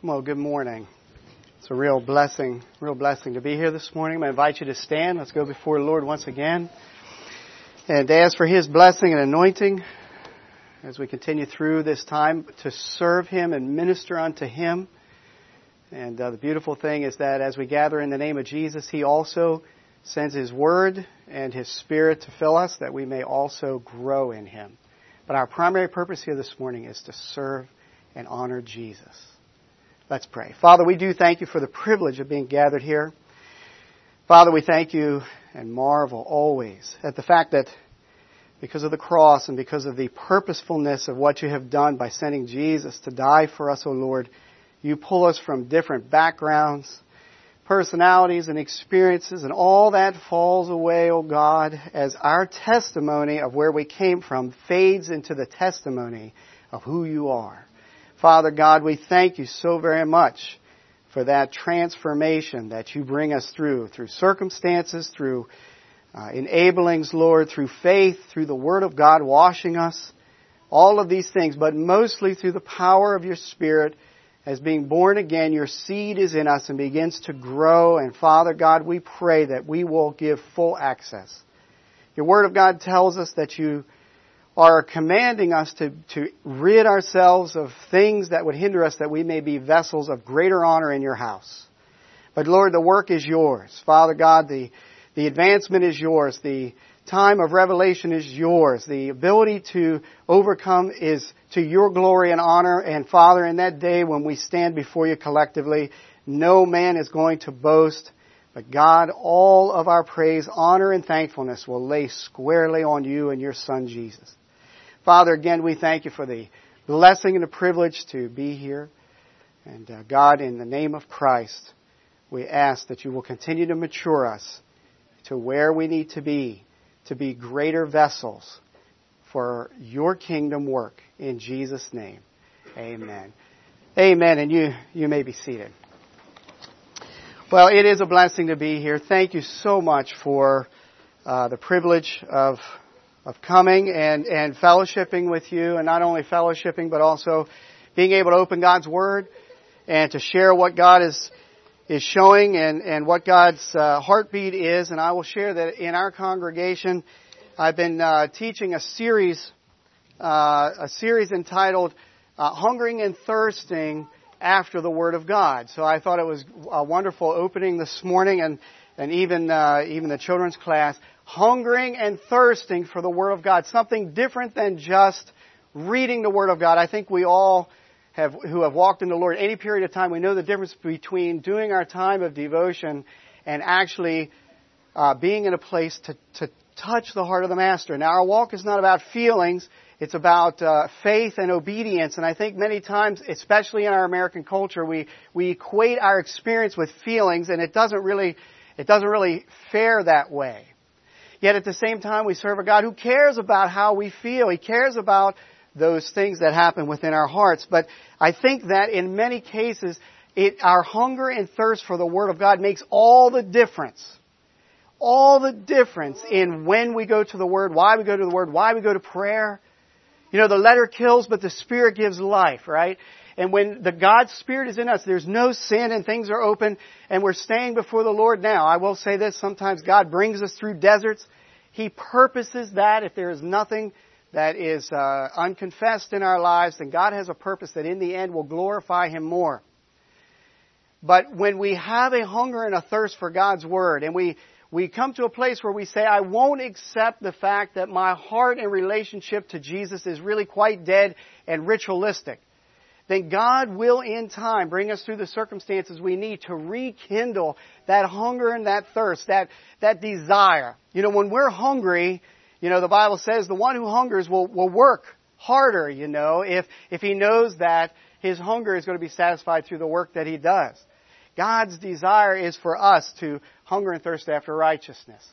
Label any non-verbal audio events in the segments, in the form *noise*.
Well, good morning. It's a real blessing, real blessing to be here this morning. I invite you to stand. Let's go before the Lord once again and ask for His blessing and anointing as we continue through this time to serve Him and minister unto Him. And uh, the beautiful thing is that as we gather in the name of Jesus, He also sends His Word and His Spirit to fill us that we may also grow in Him. But our primary purpose here this morning is to serve and honor Jesus. Let's pray. Father, we do thank you for the privilege of being gathered here. Father, we thank you and marvel always at the fact that because of the cross and because of the purposefulness of what you have done by sending Jesus to die for us, O Lord, you pull us from different backgrounds, personalities, and experiences, and all that falls away, O God, as our testimony of where we came from fades into the testimony of who you are. Father God, we thank you so very much for that transformation that you bring us through, through circumstances, through uh, enablings, Lord, through faith, through the Word of God washing us, all of these things, but mostly through the power of your Spirit. As being born again, your seed is in us and begins to grow. And Father God, we pray that we will give full access. Your Word of God tells us that you are commanding us to, to rid ourselves of things that would hinder us that we may be vessels of greater honor in your house. But Lord, the work is yours. Father God, the, the advancement is yours. The time of revelation is yours. The ability to overcome is to your glory and honor. And Father, in that day when we stand before you collectively, no man is going to boast. But God, all of our praise, honor, and thankfulness will lay squarely on you and your Son Jesus. Father, again, we thank you for the blessing and the privilege to be here. And uh, God, in the name of Christ, we ask that you will continue to mature us to where we need to be, to be greater vessels for your kingdom work. In Jesus' name, amen. Amen. And you, you may be seated. Well, it is a blessing to be here. Thank you so much for uh, the privilege of of coming and, and fellowshipping with you, and not only fellowshipping, but also being able to open God's Word and to share what God is is showing and, and what God's uh, heartbeat is. And I will share that in our congregation, I've been uh, teaching a series, uh, a series entitled uh, "Hungering and Thirsting After the Word of God." So I thought it was a wonderful opening this morning, and and even uh, even the children's class hungering and thirsting for the Word of God, something different than just reading the Word of God. I think we all have, who have walked in the Lord any period of time, we know the difference between doing our time of devotion and actually uh, being in a place to, to touch the heart of the Master. Now, our walk is not about feelings. It's about uh, faith and obedience. And I think many times, especially in our American culture, we, we equate our experience with feelings, and it doesn't really, it doesn't really fare that way. Yet at the same time, we serve a God who cares about how we feel. He cares about those things that happen within our hearts. But I think that in many cases, it, our hunger and thirst for the Word of God makes all the difference. All the difference in when we go to the Word, why we go to the Word, why we go to prayer. You know, the letter kills, but the Spirit gives life, right? And when the God's Spirit is in us, there's no sin and things are open and we're staying before the Lord now. I will say this, sometimes God brings us through deserts. He purposes that if there is nothing that is uh, unconfessed in our lives, then God has a purpose that in the end will glorify Him more. But when we have a hunger and a thirst for God's Word, and we, we come to a place where we say, I won't accept the fact that my heart and relationship to Jesus is really quite dead and ritualistic then God will in time bring us through the circumstances we need to rekindle that hunger and that thirst, that, that desire. You know, when we're hungry, you know, the Bible says the one who hungers will, will work harder, you know, if, if he knows that his hunger is going to be satisfied through the work that he does. God's desire is for us to hunger and thirst after righteousness.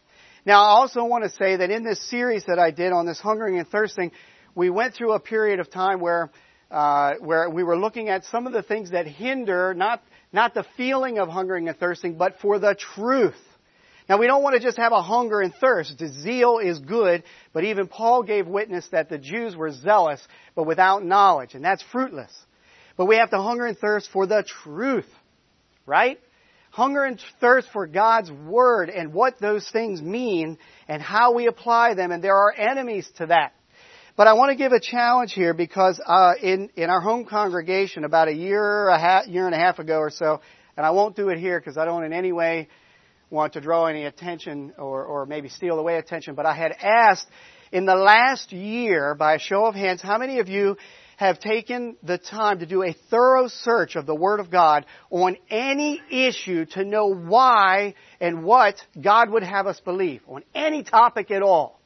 Now, I also want to say that in this series that I did on this hungering and thirsting, we went through a period of time where uh, where we were looking at some of the things that hinder not not the feeling of hungering and thirsting, but for the truth. Now we don't want to just have a hunger and thirst. The zeal is good, but even Paul gave witness that the Jews were zealous, but without knowledge, and that's fruitless. But we have to hunger and thirst for the truth. Right? Hunger and thirst for God's Word and what those things mean and how we apply them. And there are enemies to that. But I want to give a challenge here because uh, in in our home congregation about a year a half, year and a half ago or so, and I won't do it here because I don't in any way want to draw any attention or, or maybe steal away attention. But I had asked in the last year, by a show of hands, how many of you have taken the time to do a thorough search of the Word of God on any issue to know why and what God would have us believe on any topic at all?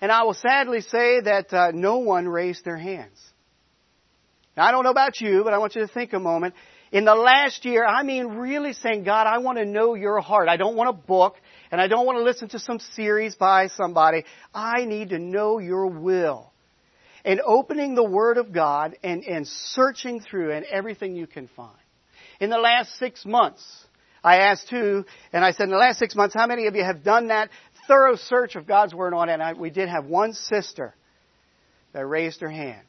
And I will sadly say that uh, no one raised their hands. Now, I don't know about you, but I want you to think a moment. In the last year, I mean really saying, God, I want to know your heart. I don't want a book, and I don't want to listen to some series by somebody. I need to know your will. And opening the Word of God and, and searching through and everything you can find. In the last six months, I asked who, and I said, in the last six months, how many of you have done that thorough search of God's Word on it, and I, we did have one sister that raised her hand.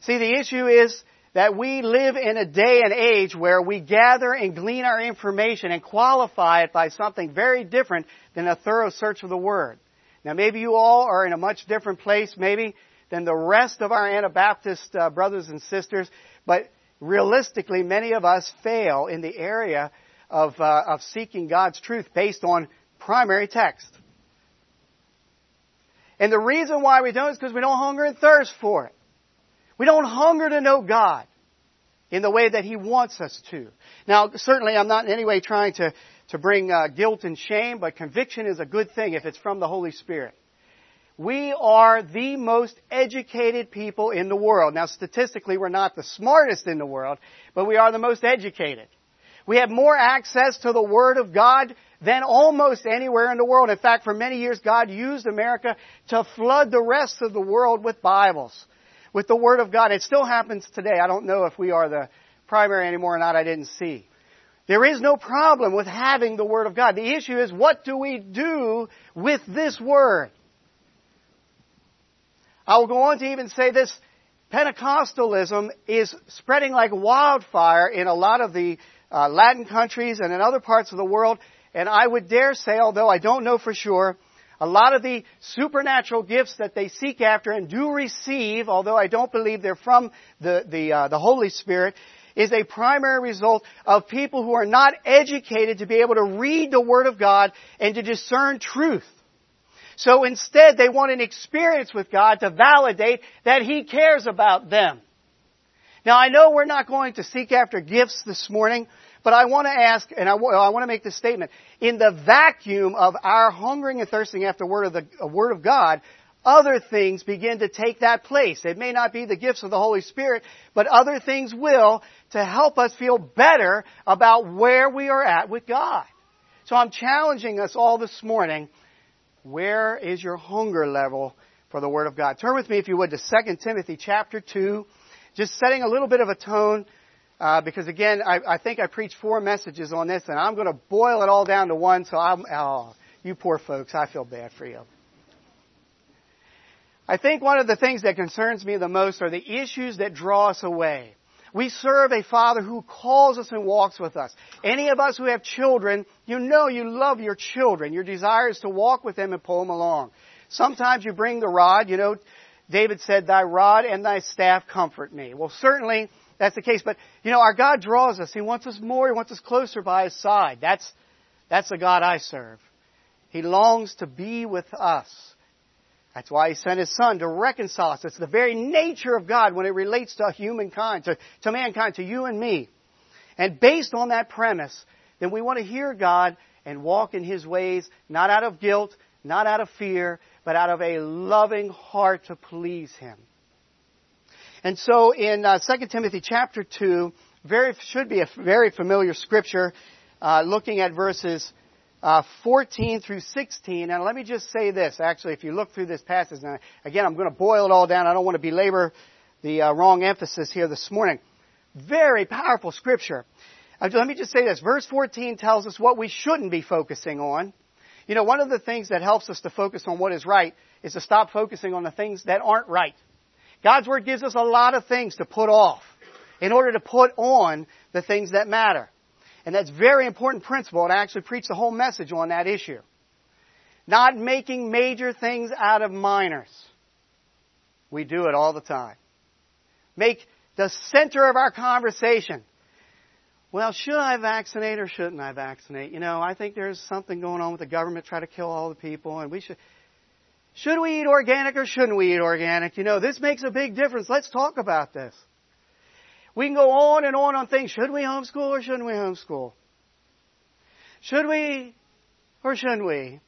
See, the issue is that we live in a day and age where we gather and glean our information and qualify it by something very different than a thorough search of the Word. Now, maybe you all are in a much different place, maybe, than the rest of our Anabaptist uh, brothers and sisters, but realistically, many of us fail in the area of, uh, of seeking God's truth based on primary text. And the reason why we don't is because we don't hunger and thirst for it. We don't hunger to know God in the way that He wants us to. Now, certainly I'm not in any way trying to, to bring uh, guilt and shame, but conviction is a good thing if it's from the Holy Spirit. We are the most educated people in the world. Now, statistically, we're not the smartest in the world, but we are the most educated. We have more access to the Word of God than almost anywhere in the world. In fact, for many years, God used America to flood the rest of the world with Bibles, with the Word of God. It still happens today. I don't know if we are the primary anymore or not. I didn't see. There is no problem with having the Word of God. The issue is what do we do with this Word? I will go on to even say this. Pentecostalism is spreading like wildfire in a lot of the uh, Latin countries and in other parts of the world. And I would dare say, although I don't know for sure, a lot of the supernatural gifts that they seek after and do receive, although I don't believe they're from the, the, uh, the Holy Spirit, is a primary result of people who are not educated to be able to read the Word of God and to discern truth. So instead, they want an experience with God to validate that He cares about them. Now I know we're not going to seek after gifts this morning, but I want to ask, and I, I want to make this statement. In the vacuum of our hungering and thirsting after word of the uh, Word of God, other things begin to take that place. It may not be the gifts of the Holy Spirit, but other things will to help us feel better about where we are at with God. So I'm challenging us all this morning. Where is your hunger level for the Word of God? Turn with me, if you would, to 2 Timothy chapter 2. Just setting a little bit of a tone uh, because again, I, I think I preached four messages on this, and I'm going to boil it all down to one. So I'm, oh, you poor folks, I feel bad for you. I think one of the things that concerns me the most are the issues that draw us away. We serve a Father who calls us and walks with us. Any of us who have children, you know you love your children. Your desire is to walk with them and pull them along. Sometimes you bring the rod. You know, David said, Thy rod and thy staff comfort me. Well, certainly that's the case. But, you know, our God draws us. He wants us more. He wants us closer by His side. That's, that's the God I serve. He longs to be with us. That's why He sent His Son to reconcile us. It's the very nature of God when it relates to humankind, to, to mankind, to you and me. And based on that premise, then we want to hear God and walk in His ways, not out of guilt, not out of fear, but out of a loving heart to please Him. And so in uh, 2 Timothy chapter 2, very, should be a very familiar scripture, uh, looking at verses uh, 14 through 16. And let me just say this. Actually, if you look through this passage, and again, I'm going to boil it all down. I don't want to belabor the uh, wrong emphasis here this morning. Very powerful scripture. Uh, let me just say this. Verse 14 tells us what we shouldn't be focusing on. You know, one of the things that helps us to focus on what is right is to stop focusing on the things that aren't right. God's Word gives us a lot of things to put off. in order to put on the things that matter. And that's very important principle, and I actually preached the whole message on that issue. Not making major things out of minors. We do it all the time. Make the center of our conversation. Well, should I vaccinate or shouldn't I vaccinate? You know, I think there's something going on with the government trying to kill all the people, and we should. Should we eat organic or shouldn't we eat organic? You know, this makes a big difference. Let's talk about this. We can go on and on on things. Should we homeschool or shouldn't we homeschool? Should we or shouldn't we?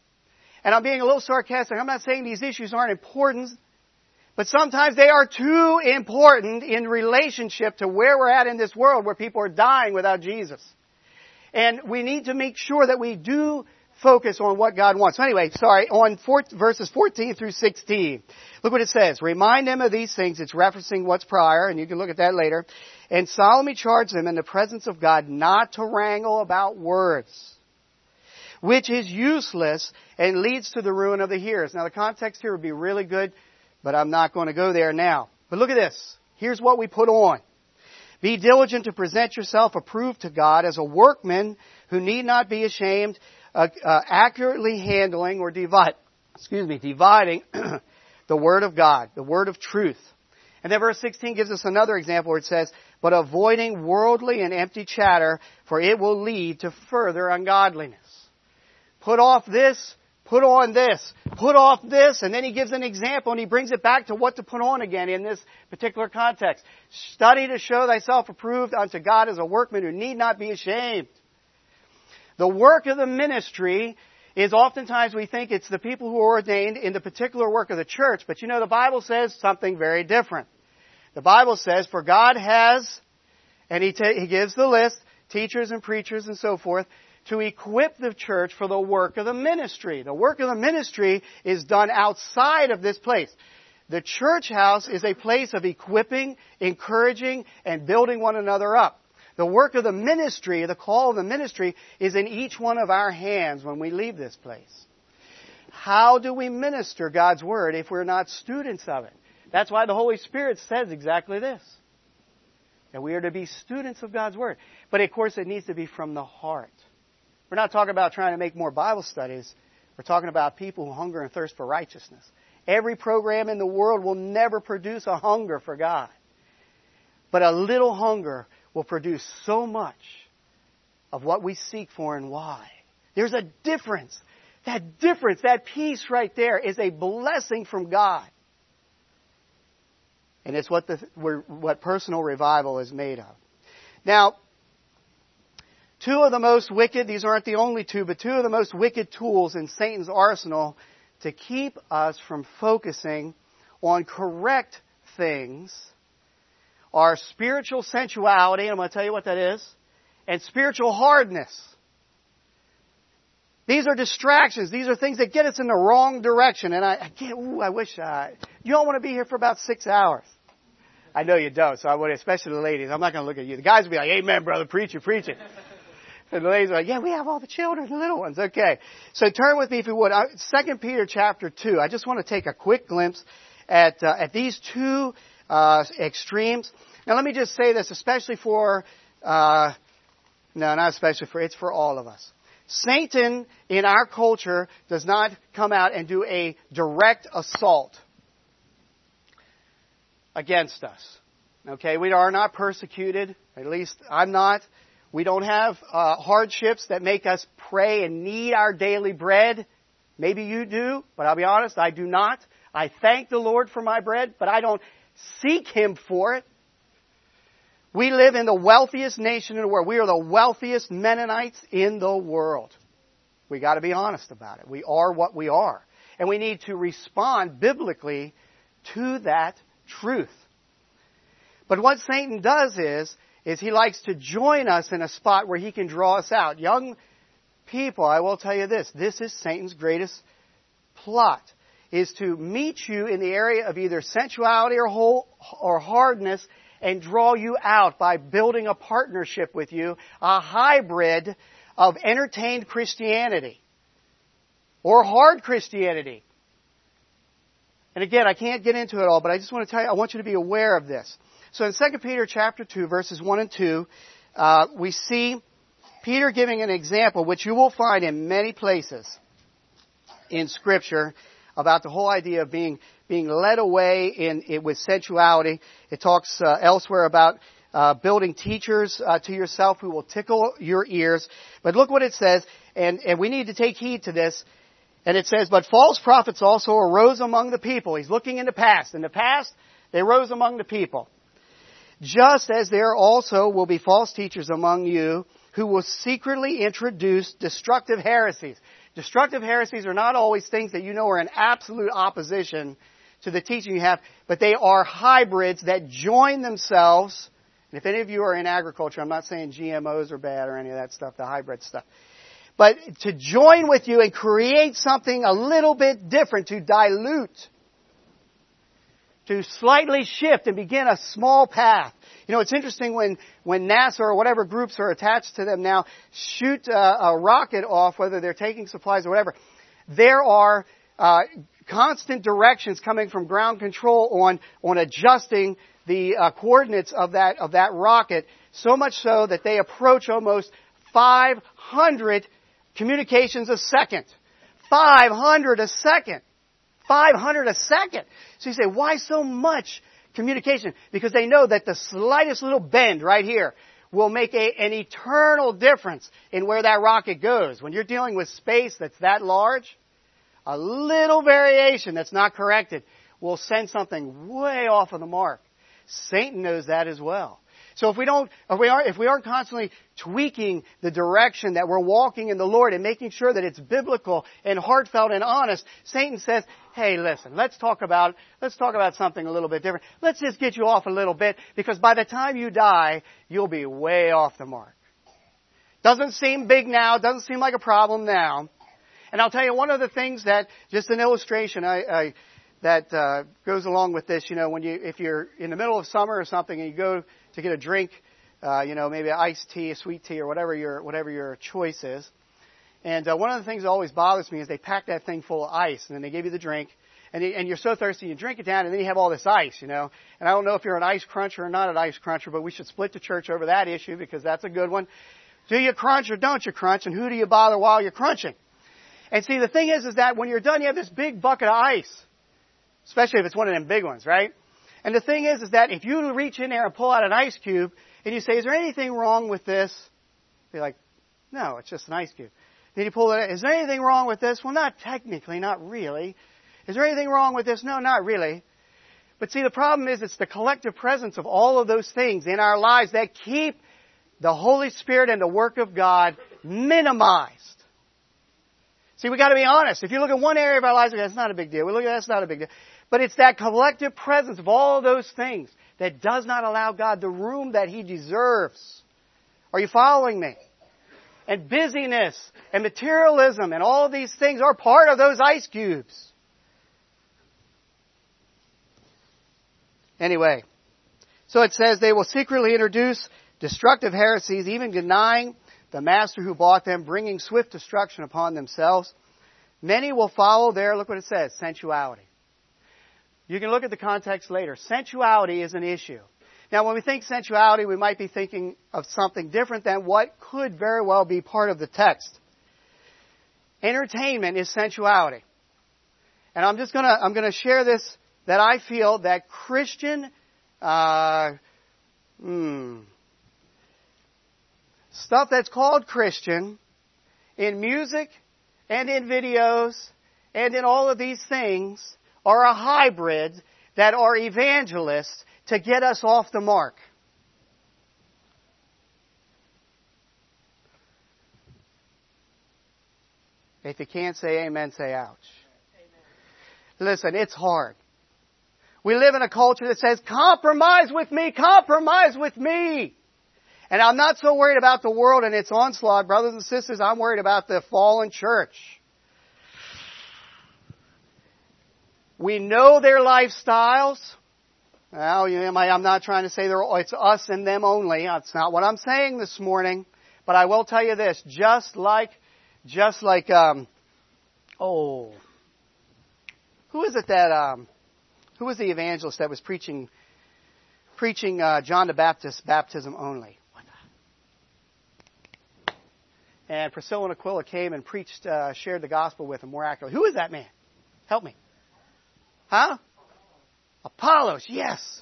And I'm being a little sarcastic. I'm not saying these issues aren't important, but sometimes they are too important in relationship to where we're at in this world where people are dying without Jesus. And we need to make sure that we do focus on what God wants. So anyway, sorry, on four, verses 14 through 16. Look what it says. Remind them of these things. It's referencing what's prior, and you can look at that later. And solemnly charge them in the presence of God not to wrangle about words, which is useless and leads to the ruin of the hearers. Now the context here would be really good, but I'm not going to go there now. But look at this. Here's what we put on. Be diligent to present yourself approved to God as a workman who need not be ashamed, uh, uh, accurately handling or divide, excuse me, dividing *clears throat* the Word of God, the Word of truth. And then verse 16 gives us another example where it says, but avoiding worldly and empty chatter, for it will lead to further ungodliness. Put off this, put on this, put off this, and then he gives an example and he brings it back to what to put on again in this particular context. Study to show thyself approved unto God as a workman who need not be ashamed. The work of the ministry is oftentimes we think it's the people who are ordained in the particular work of the church, but you know the Bible says something very different. The Bible says, for God has, and he, ta- he gives the list, teachers and preachers and so forth, to equip the church for the work of the ministry. The work of the ministry is done outside of this place. The church house is a place of equipping, encouraging, and building one another up. The work of the ministry, the call of the ministry, is in each one of our hands when we leave this place. How do we minister God's Word if we're not students of it? That's why the Holy Spirit says exactly this. That we are to be students of God's Word. But of course, it needs to be from the heart. We're not talking about trying to make more Bible studies. We're talking about people who hunger and thirst for righteousness. Every program in the world will never produce a hunger for God. But a little hunger will produce so much of what we seek for and why. There's a difference. That difference, that peace right there is a blessing from God. And it's what, the, what personal revival is made of. Now, two of the most wicked, these aren't the only two, but two of the most wicked tools in Satan's arsenal to keep us from focusing on correct things are spiritual sensuality, and I'm going to tell you what that is, and spiritual hardness. These are distractions. These are things that get us in the wrong direction. And I, I can't, ooh, I wish I, you don't want to be here for about six hours. I know you don't, so I would, especially the ladies. I'm not going to look at you. The guys will be like, Amen, brother, preach it, preach it. And the ladies are like, yeah, we have all the children, the little ones. Okay. So turn with me if you would. Second Peter chapter 2. I just want to take a quick glimpse at, uh, at these two uh, extremes. Now, let me just say this, especially for, uh, no, not especially for, it's for all of us. Satan in our culture does not come out and do a direct assault against us. Okay, we are not persecuted. At least I'm not. We don't have uh, hardships that make us pray and need our daily bread. Maybe you do, but I'll be honest, I do not. I thank the Lord for my bread, but I don't seek Him for it. We live in the wealthiest nation in the world. We are the wealthiest Mennonites in the world. We got to be honest about it. We are what we are. And we need to respond biblically to that truth. But what Satan does is, is he likes to join us in a spot where he can draw us out. Young people, I will tell you this, this is Satan's greatest plot is to meet you in the area of either sensuality or, whole, or hardness and draw you out by building a partnership with you, a hybrid of entertained Christianity or hard Christianity. And again, I can't get into it all, but I just want to tell you, I want you to be aware of this. So in 2 Peter chapter 2, verses 1 and 2, uh, we see Peter giving an example, which you will find in many places in Scripture, about the whole idea of being being led away in, with sensuality. It talks uh, elsewhere about uh, building teachers uh, to yourself who will tickle your ears. But look what it says, and and we need to take heed to this. And it says, but false prophets also arose among the people. He's looking in the past. In the past, they rose among the people. Just as there also will be false teachers among you who will secretly introduce destructive heresies. Destructive heresies are not always things that you know are in absolute opposition to the teaching you have, but they are hybrids that join themselves. And if any of you are in agriculture, I'm not saying GMOs are bad or any of that stuff, the hybrid stuff. But to join with you and create something a little bit different to dilute to slightly shift and begin a small path. You know, it's interesting when, when NASA or whatever groups are attached to them now shoot a, a rocket off, whether they're taking supplies or whatever, there are uh, constant directions coming from ground control on, on adjusting the uh, coordinates of that, of that rocket, so much so that they approach almost 500 communications a second. 500 a second. 500 a second. So you say, why so much communication? Because they know that the slightest little bend right here will make a, an eternal difference in where that rocket goes. When you're dealing with space that's that large, a little variation that's not corrected will send something way off of the mark. Satan knows that as well. So if we don't, if we aren't, if we aren't constantly tweaking the direction that we're walking in the Lord and making sure that it's biblical and heartfelt and honest, Satan says, hey, listen, let's talk about, let's talk about something a little bit different. Let's just get you off a little bit because by the time you die, you'll be way off the mark. Doesn't seem big now, doesn't seem like a problem now. And I'll tell you one of the things that, just an illustration, I, I that uh, goes along with this. You know, when you if you're in the middle of summer or something and you go to get a drink, uh, you know, maybe an iced tea, a sweet tea, or whatever your whatever your choice is. And uh, one of the things that always bothers me is they pack that thing full of ice, and then they give you the drink, and, you, and you're so thirsty, you drink it down, and then you have all this ice, you know. And I don't know if you're an ice cruncher or not an ice cruncher, but we should split the church over that issue because that's a good one. Do you crunch or don't you crunch, and who do you bother while you're crunching? And see, the thing is, is that when you're done, you have this big bucket of ice, especially if it's one of them big ones, right? And the thing is, is that if you reach in there and pull out an ice cube and you say, is there anything wrong with this? Be like, no, it's just an ice cube. You pull is there anything wrong with this? Well, not technically, not really. Is there anything wrong with this? No, not really. But see, the problem is it's the collective presence of all of those things in our lives that keep the Holy Spirit and the work of God minimized. See, we gotta be honest. If you look at one area of our lives, that's not a big deal. We look at that's not a big deal. But it's that collective presence of all those things that does not allow God the room that He deserves. Are you following me? And busyness and materialism and all these things are part of those ice cubes. Anyway, so it says they will secretly introduce destructive heresies, even denying the master who bought them, bringing swift destruction upon themselves. Many will follow their, look what it says, sensuality. You can look at the context later. Sensuality is an issue. Now, when we think sensuality, we might be thinking of something different than what could very well be part of the text. Entertainment is sensuality. And I'm just gonna, I'm gonna share this that I feel that Christian, uh, hmm, stuff that's called Christian in music and in videos and in all of these things are a hybrid that are evangelists to get us off the mark. If you can't say amen, say ouch. Amen. Listen, it's hard. We live in a culture that says, compromise with me, compromise with me. And I'm not so worried about the world and its onslaught, brothers and sisters, I'm worried about the fallen church. We know their lifestyles. Well, you know, I'm not trying to say it's us and them only. That's not what I'm saying this morning. But I will tell you this: just like, just like, um, oh, who is it that, um, who was the evangelist that was preaching? preaching uh, John the Baptist baptism only. And Priscilla and Aquila came and preached, uh, shared the gospel with him more accurately. Who is that man? Help me. Huh? Apollos, yes.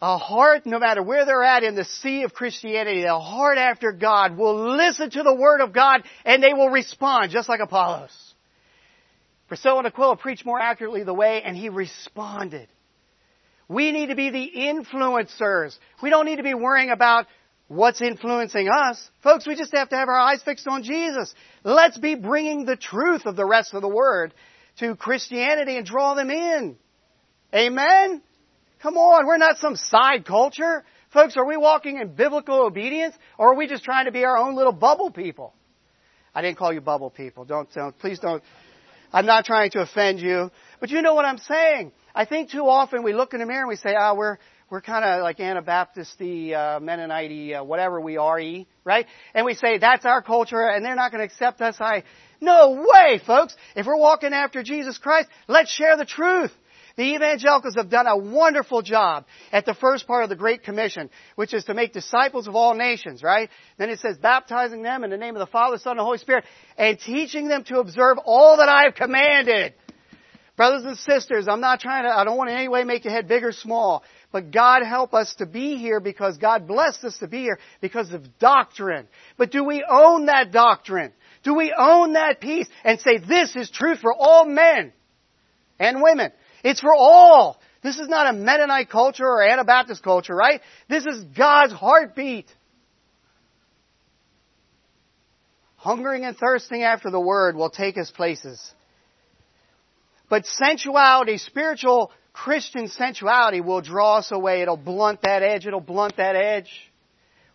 A heart, no matter where they're at in the sea of Christianity, a heart after God will listen to the Word of God and they will respond, just like Apollos. Priscilla and Aquila preached more accurately the way and he responded. We need to be the influencers. We don't need to be worrying about what's influencing us. Folks, we just have to have our eyes fixed on Jesus. Let's be bringing the truth of the rest of the Word to Christianity and draw them in. Amen? Come on, we're not some side culture. Folks, are we walking in biblical obedience or are we just trying to be our own little bubble people? I didn't call you bubble people. Don't, don't please don't. I'm not trying to offend you. But you know what I'm saying. I think too often we look in the mirror and we say, ah, oh, we're, we're kind of like Anabaptisty, uh, Mennonite, uh, whatever we are, right? And we say that's our culture and they're not going to accept us. I, no way, folks. If we're walking after Jesus Christ, let's share the truth. The evangelicals have done a wonderful job at the first part of the Great Commission, which is to make disciples of all nations, right? Then it says baptizing them in the name of the Father, Son, and Holy Spirit, and teaching them to observe all that I have commanded. Brothers and sisters, I'm not trying to, I don't want in any way make your head big or small, but God help us to be here because God blessed us to be here because of doctrine. But do we own that doctrine? Do we own that peace and say this is truth for all men and women? It's for all. This is not a Mennonite culture or Anabaptist culture, right? This is God's heartbeat. Hungering and thirsting after the Word will take us places. But sensuality, spiritual Christian sensuality will draw us away. It'll blunt that edge. It'll blunt that edge.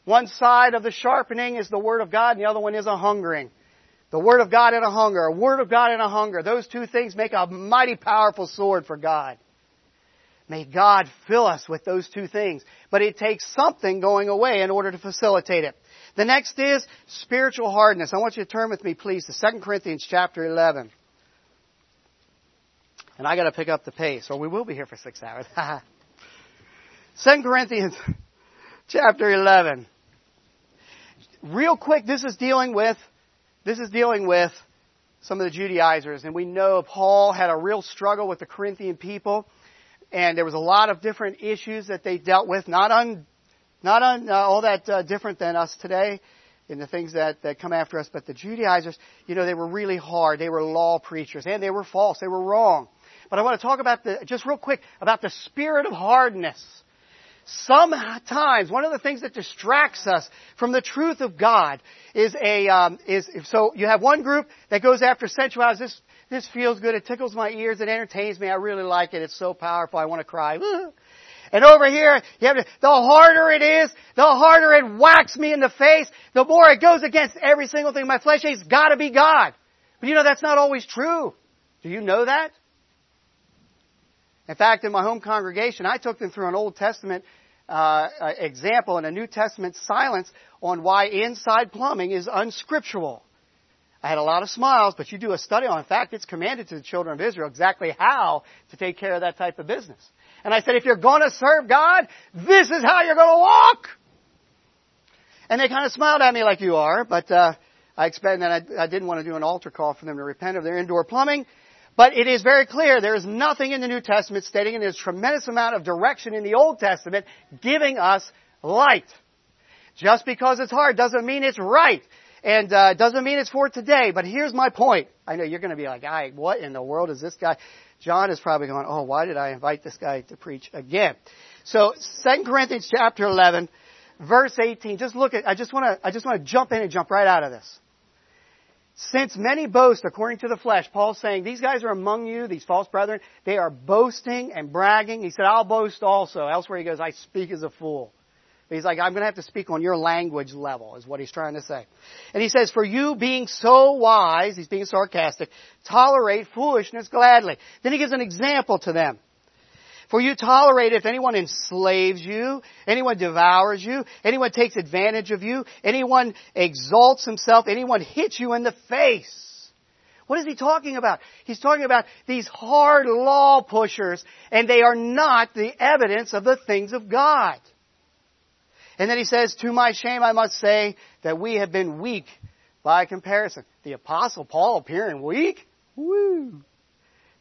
One side of the sharpening is the Word of God and the other one is a hungering. The Word of God and a hunger. A Word of God and a hunger. Those two things make a mighty powerful sword for God. May God fill us with those two things. But it takes something going away in order to facilitate it. The next is spiritual hardness. I want you to turn with me, please, to 2 Corinthians chapter 11. And I gotta pick up the pace, or we will be here for six hours. *laughs* 2 Corinthians chapter 11. Real quick, this is dealing with this is dealing with some of the Judaizers, and we know Paul had a real struggle with the Corinthian people, and there was a lot of different issues that they dealt with, not on, not on uh, all that uh, different than us today in the things that, that come after us, but the Judaizers, you know, they were really hard. They were law preachers, and they were false. They were wrong. But I want to talk about the, just real quick, about the spirit of hardness sometimes one of the things that distracts us from the truth of God is a um, is so you have one group that goes after sensuality. This this feels good. It tickles my ears. It entertains me. I really like it. It's so powerful. I want to cry. *laughs* And over here, you have to, the harder it is, the harder it whacks me in the face, the more it goes against every single thing my flesh hates. Got to be God. But you know that's not always true. Do you know that? In fact, in my home congregation, I took them through an Old Testament uh, example and a New Testament silence on why inside plumbing is unscriptural. I had a lot of smiles, but you do a study on. In fact, it's commanded to the children of Israel exactly how to take care of that type of business. And I said, if you're going to serve God, this is how you're going to walk. And they kind of smiled at me like you are, but uh, I expect that I, I didn't want to do an altar call for them to repent of their indoor plumbing. But it is very clear there is nothing in the New Testament stating, and there's a tremendous amount of direction in the Old Testament giving us light. Just because it's hard doesn't mean it's right. And uh, doesn't mean it's for today, but here's my point. I know you're going to be like, "I, what in the world is this guy?" John is probably going, "Oh, why did I invite this guy to preach again?" So, 2 Corinthians chapter 11, verse 18. Just look at. I just want to. I just want to jump in and jump right out of this. Since many boast according to the flesh, Paul's saying, these guys are among you, these false brethren, they are boasting and bragging. He said, I'll boast also. Elsewhere he goes, I speak as a fool. But he's like, I'm going to have to speak on your language level, is what he's trying to say. And he says, for you being so wise, he's being sarcastic, tolerate foolishness gladly. Then he gives an example to them. For you tolerate if anyone enslaves you, anyone devours you, anyone takes advantage of you, anyone exalts himself, anyone hits you in the face. What is he talking about? He's talking about these hard law pushers, and they are not the evidence of the things of God. And then he says, To my shame I must say that we have been weak by comparison. The apostle Paul appearing weak? Woo!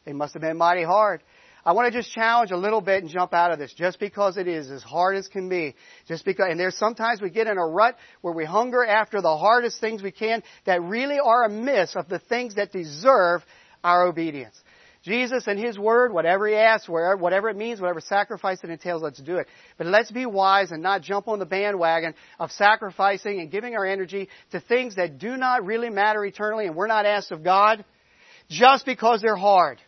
They must have been mighty hard. I want to just challenge a little bit and jump out of this. Just because it is as hard as can be, just because, and there's sometimes we get in a rut where we hunger after the hardest things we can that really are a miss of the things that deserve our obedience. Jesus and His Word, whatever He asks, whatever it means, whatever sacrifice it entails, let's do it. But let's be wise and not jump on the bandwagon of sacrificing and giving our energy to things that do not really matter eternally and we're not asked of God just because they're hard.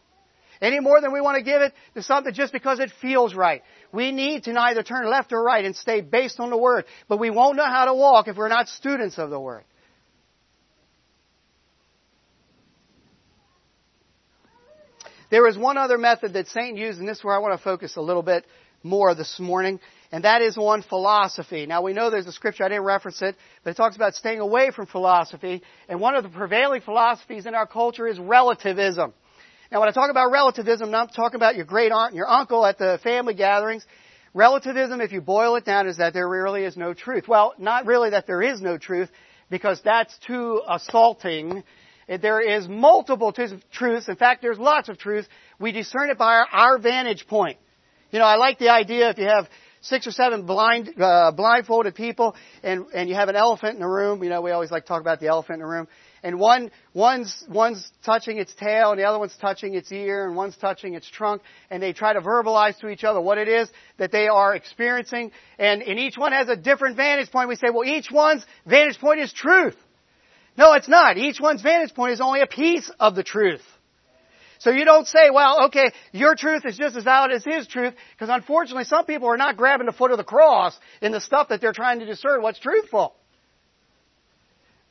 Any more than we want to give it to something just because it feels right. We need to neither turn left or right and stay based on the Word. But we won't know how to walk if we're not students of the Word. There is one other method that Satan used, and this is where I want to focus a little bit more this morning, and that is on philosophy. Now we know there's a scripture, I didn't reference it, but it talks about staying away from philosophy, and one of the prevailing philosophies in our culture is relativism. Now, when I talk about relativism, I'm not talking about your great aunt and your uncle at the family gatherings. Relativism, if you boil it down, is that there really is no truth. Well, not really that there is no truth, because that's too assaulting. There is multiple truths. In fact, there's lots of truth. We discern it by our, our vantage point. You know, I like the idea if you have six or seven blind, uh, blindfolded people and, and you have an elephant in the room, you know, we always like to talk about the elephant in the room and one one's one's touching its tail and the other one's touching its ear and one's touching its trunk and they try to verbalize to each other what it is that they are experiencing. And, and each one has a different vantage point. We say well each one's vantage point is truth. No it's not. Each one's vantage point is only a piece of the truth. So you don't say, well, okay, your truth is just as valid as his truth, because unfortunately some people are not grabbing the foot of the cross in the stuff that they're trying to discern what's truthful.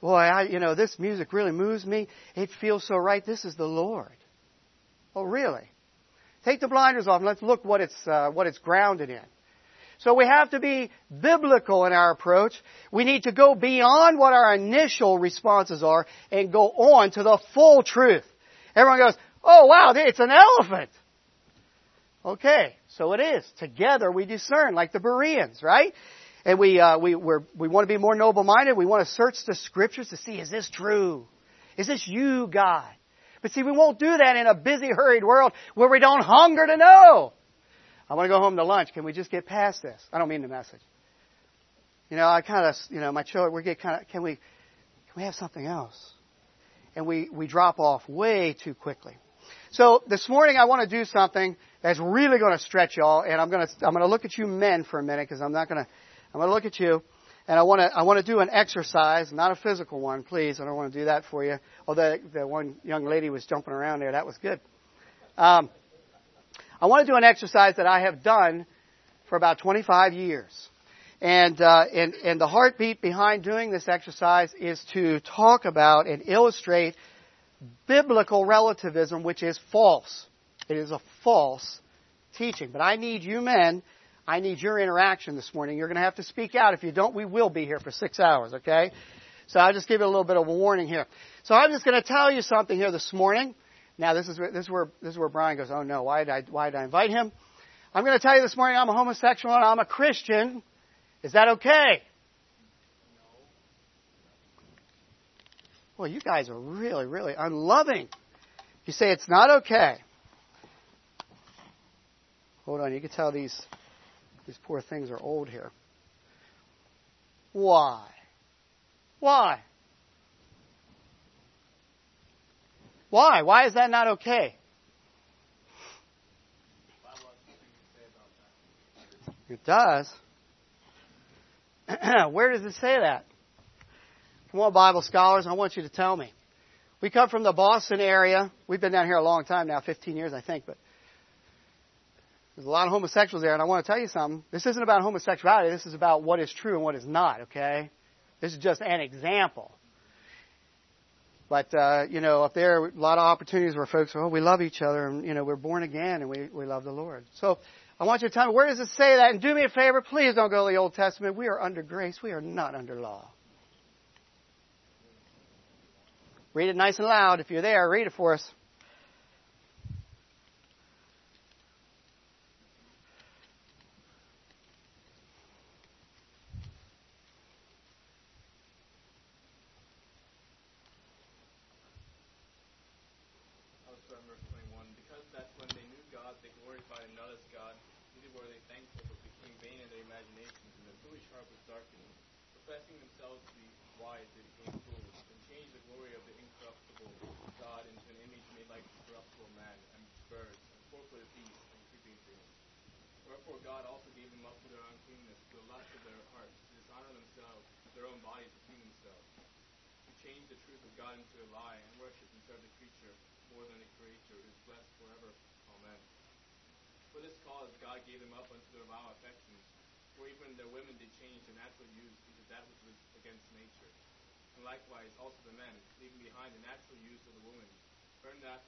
Boy, I, you know, this music really moves me. It feels so right. This is the Lord. Oh, really? Take the blinders off and let's look what it's, uh, what it's grounded in. So we have to be biblical in our approach. We need to go beyond what our initial responses are and go on to the full truth. Everyone goes, oh wow, it's an elephant. Okay, so it is. Together we discern, like the Bereans, right? And we uh, we we want to be more noble-minded. We want to search the scriptures to see is this true? Is this you, God? But see, we won't do that in a busy, hurried world where we don't hunger to know. I want to go home to lunch. Can we just get past this? I don't mean the message. You know, I kind of, you know, my children, we get kind of, can we, can we have something else? And we, we drop off way too quickly. So this morning I want to do something that's really going to stretch y'all, and I'm going to, I'm going to look at you men for a minute because I'm not going to I'm going to look at you, and I want to I want to do an exercise, not a physical one, please. I don't want to do that for you. Although the one young lady was jumping around there, that was good. Um, I want to do an exercise that I have done for about 25 years. And, uh, and, and the heartbeat behind doing this exercise is to talk about and illustrate biblical relativism, which is false. It is a false teaching. But I need you men I need your interaction this morning. You're going to have to speak out. If you don't, we will be here for six hours, okay? So I'll just give you a little bit of a warning here. So I'm just going to tell you something here this morning. Now this is where, this is where this is where Brian goes. Oh no, why did I why did I invite him? I'm going to tell you this morning I'm a homosexual and I'm a Christian. Is that okay? Well, you guys are really, really unloving. You say it's not okay. Hold on, you can tell these these poor things are old here. Why? Why? Why? Why is that not okay? It does. *clears throat* Where does it say that? Come on, Bible scholars, I want you to tell me. We come from the Boston area. We've been down here a long time now, 15 years, I think, but there's a lot of homosexuals there, and I want to tell you something. This isn't about homosexuality. This is about what is true and what is not, okay? This is just an example. But, uh, you know, up there, a lot of opportunities where folks are, oh, we love each other, and, you know, we're born again, and we, we love the Lord. So, I want you to tell me, where does it say that? And do me a favor, please don't go to the Old Testament. We are under grace. We are not under law. Read it nice and loud. If you're there, read it for us.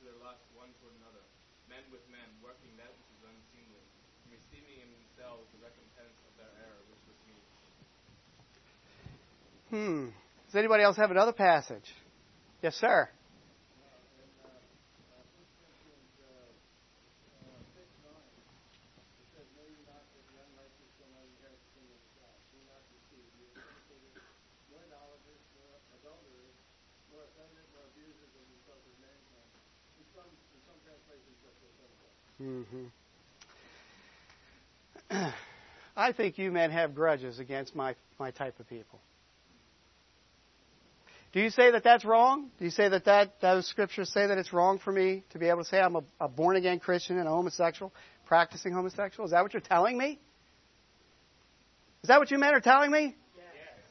Their lust one toward another, men with men, working that which is unseemly, and receiving in themselves the recompense of their error, which was. Hmm. Does anybody else have another passage? Yes, sir. I think you men have grudges against my, my type of people. Do you say that that's wrong? Do you say that, that those scriptures say that it's wrong for me to be able to say I'm a, a born again Christian and a homosexual, practicing homosexual? Is that what you're telling me? Is that what you men are telling me? Yes.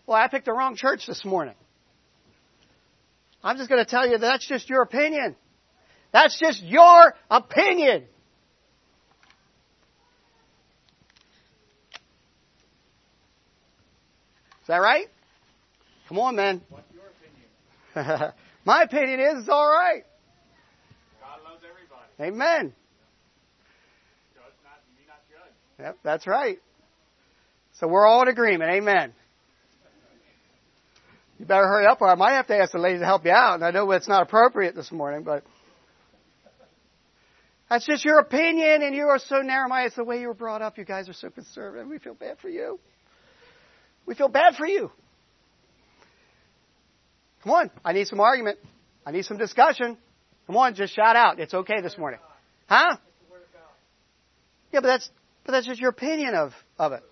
Well, I picked the wrong church this morning. I'm just going to tell you that that's just your opinion. That's just your opinion. That right? Come on, man. What's your opinion? *laughs* My opinion is it's all right. God loves everybody. Amen. Judge not, be not judge. Yep, that's right. So we're all in agreement. Amen. You better hurry up, or I might have to ask the lady to help you out. And I know it's not appropriate this morning, but that's just your opinion, and you are so narrow-minded. It's the way you were brought up. You guys are so conservative. We feel bad for you. We feel bad for you. Come on, I need some argument. I need some discussion. Come on, just shout out. It's okay this morning. Huh? Yeah, but that's but that's just your opinion of of it.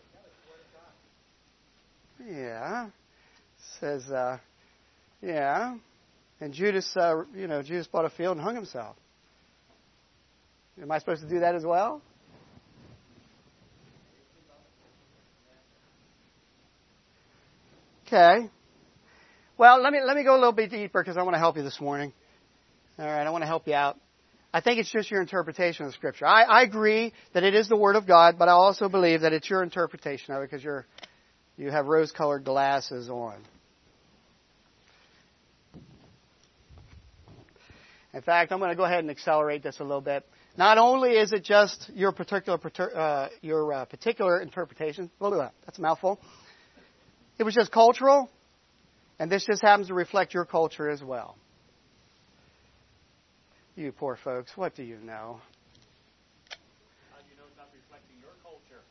Yeah. Says uh yeah. And Judas uh you know, Judas bought a field and hung himself. Am I supposed to do that as well? Okay. Well, let me let me go a little bit deeper because I want to help you this morning. All right, I want to help you out. I think it's just your interpretation of Scripture. I, I agree that it is the Word of God, but I also believe that it's your interpretation of it because you're you have rose-colored glasses on. In fact, I'm going to go ahead and accelerate this a little bit. Not only is it just your particular uh, your uh, particular interpretation, at that, that's a mouthful. It was just cultural, and this just happens to reflect your culture as well. You poor folks, what do you know? How do you know it's not reflecting your culture?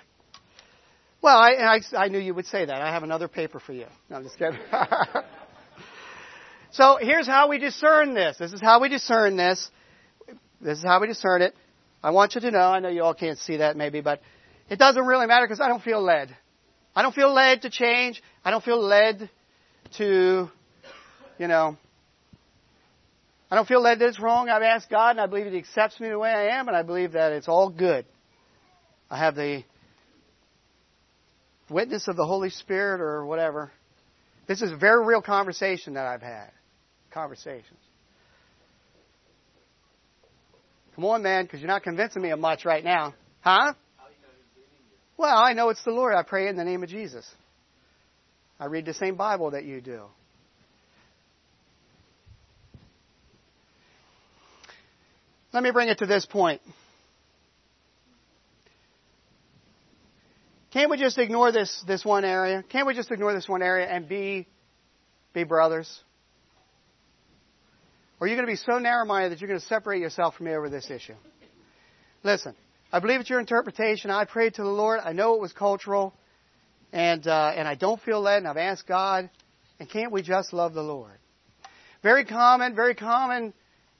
*laughs* well, I, I, I knew you would say that. I have another paper for you. No, I'm just kidding. *laughs* so here's how we discern this. This is how we discern this. This is how we discern it. I want you to know, I know you all can't see that maybe, but it doesn't really matter because I don't feel led. I don't feel led to change. I don't feel led to, you know, I don't feel led that it's wrong. I've asked God and I believe He accepts me the way I am and I believe that it's all good. I have the witness of the Holy Spirit or whatever. This is a very real conversation that I've had. Conversations. Come on, man, because you're not convincing me of much right now. Huh? Well, I know it's the Lord. I pray in the name of Jesus. I read the same Bible that you do. Let me bring it to this point. Can't we just ignore this, this one area? Can't we just ignore this one area and be, be brothers? Or are you going to be so narrow minded that you're going to separate yourself from me over this issue? Listen, I believe it's your interpretation. I prayed to the Lord. I know it was cultural. And, uh, and I don't feel led, and I've asked God. And can't we just love the Lord? Very common, very common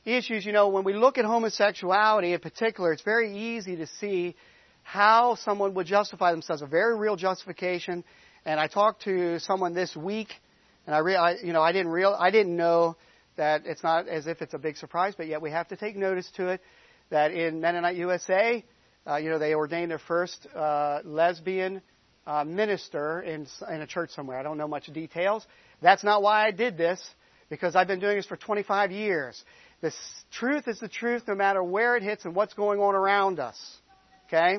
issues. You know, when we look at homosexuality in particular, it's very easy to see how someone would justify themselves, a very real justification. And I talked to someone this week, and I, re- I you know, I didn't real, I didn't know that it's not as if it's a big surprise, but yet we have to take notice to it. That in Mennonite USA, uh, you know, they ordained their first uh, lesbian uh, minister in in a church somewhere. I don't know much details. That's not why I did this, because I've been doing this for 25 years. The truth is the truth, no matter where it hits and what's going on around us. Okay.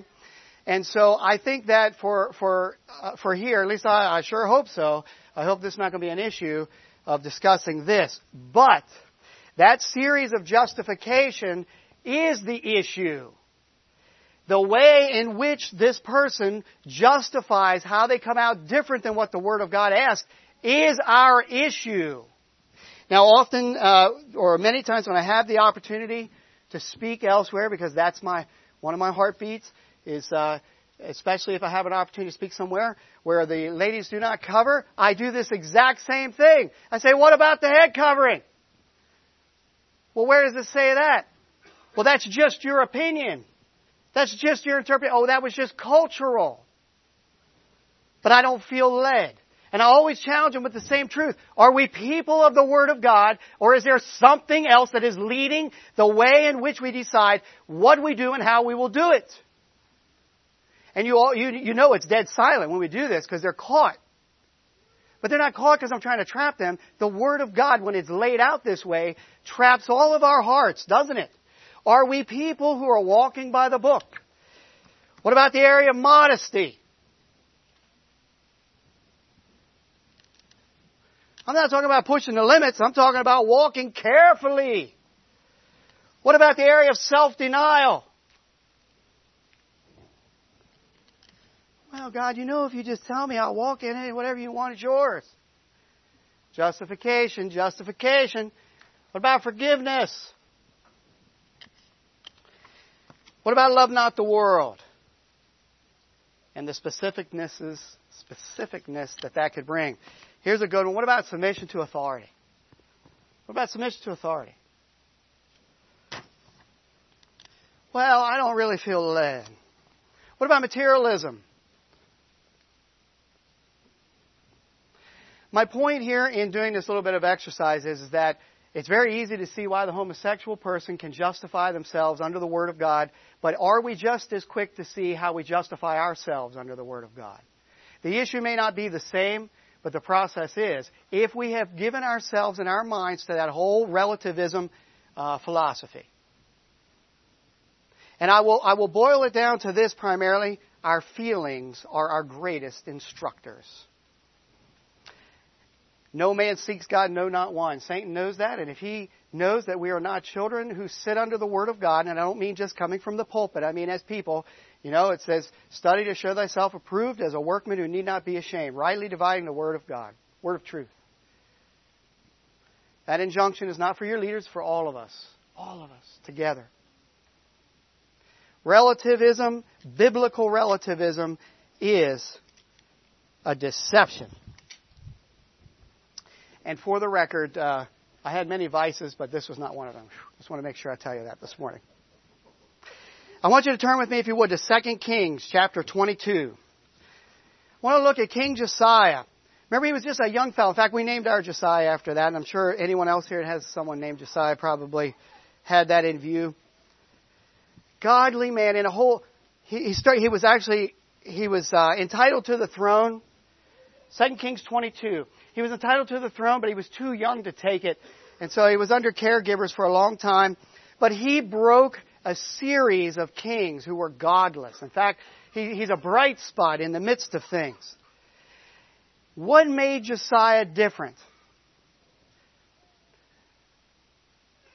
And so I think that for for uh, for here, at least I, I sure hope so. I hope this is not going to be an issue of discussing this. But that series of justification is the issue. The way in which this person justifies how they come out different than what the Word of God asks is our issue. Now, often, uh, or many times when I have the opportunity to speak elsewhere, because that's my one of my heartbeats, is uh, especially if I have an opportunity to speak somewhere where the ladies do not cover, I do this exact same thing. I say, what about the head covering? Well, where does it say that? Well, that's just your opinion. That's just your interpretation. Oh, that was just cultural. But I don't feel led. And I always challenge them with the same truth. Are we people of the Word of God, or is there something else that is leading the way in which we decide what we do and how we will do it? And you, all, you, you know it's dead silent when we do this because they're caught. But they're not caught because I'm trying to trap them. The Word of God, when it's laid out this way, traps all of our hearts, doesn't it? Are we people who are walking by the book? What about the area of modesty? I'm not talking about pushing the limits. I'm talking about walking carefully. What about the area of self-denial? Well, God, you know if you just tell me I'll walk in it, whatever you want is yours. Justification, justification. What about forgiveness? What about love not the world? And the specificness, specificness that that could bring. Here's a good one. What about submission to authority? What about submission to authority? Well, I don't really feel led. What about materialism? My point here in doing this little bit of exercise is, is that it's very easy to see why the homosexual person can justify themselves under the Word of God, but are we just as quick to see how we justify ourselves under the Word of God? The issue may not be the same, but the process is. If we have given ourselves and our minds to that whole relativism uh, philosophy, and I will, I will boil it down to this primarily our feelings are our greatest instructors. No man seeks God, no, not one. Satan knows that, and if he knows that we are not children who sit under the Word of God, and I don't mean just coming from the pulpit, I mean as people, you know, it says, study to show thyself approved as a workman who need not be ashamed, rightly dividing the Word of God, Word of truth. That injunction is not for your leaders, for all of us. All of us together. Relativism, biblical relativism, is a deception. And for the record, uh, I had many vices, but this was not one of them. Just want to make sure I tell you that this morning. I want you to turn with me, if you would, to 2 Kings chapter 22. I want to look at King Josiah. Remember, he was just a young fellow. In fact, we named our Josiah after that, and I'm sure anyone else here that has someone named Josiah probably had that in view. Godly man in a whole. He, he, started, he was actually he was uh, entitled to the throne. 2 Kings 22. He was entitled to the throne, but he was too young to take it. And so he was under caregivers for a long time. But he broke a series of kings who were godless. In fact, he, he's a bright spot in the midst of things. What made Josiah different?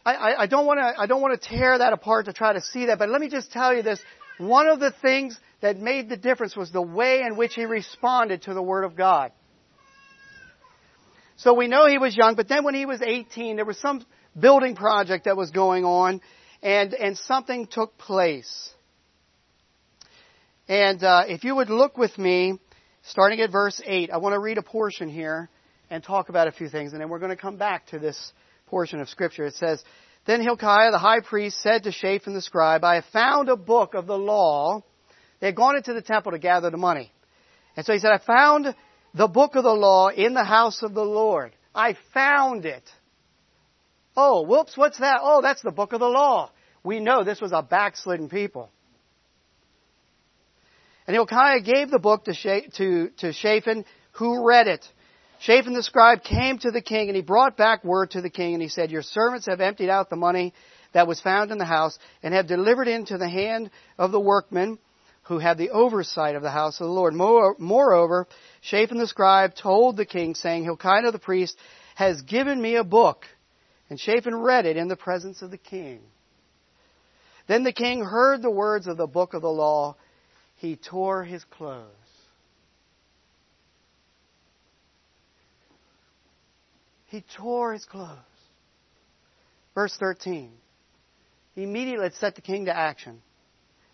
I, I, I don't want to I don't want to tear that apart to try to see that, but let me just tell you this. One of the things that made the difference was the way in which he responded to the Word of God. So we know he was young, but then when he was 18, there was some building project that was going on, and, and something took place. And uh, if you would look with me, starting at verse 8, I want to read a portion here and talk about a few things, and then we're going to come back to this portion of Scripture. It says, Then Hilkiah the high priest said to Shaphan the scribe, I have found a book of the law. They had gone into the temple to gather the money. And so he said, I found the book of the law in the house of the Lord. I found it. Oh, whoops, what's that? Oh, that's the book of the law. We know this was a backslidden people. And Hilkiah gave the book to, to, to Shaphan, who read it. Shaphan the scribe came to the king, and he brought back word to the king, and he said, Your servants have emptied out the money that was found in the house, and have delivered into the hand of the workmen who had the oversight of the house of the Lord. Moreover, Shaphan the scribe told the king, saying, Hilkiah the priest has given me a book. And Shaphan read it in the presence of the king. Then the king heard the words of the book of the law. He tore his clothes. He tore his clothes. Verse 13. He immediately set the king to action.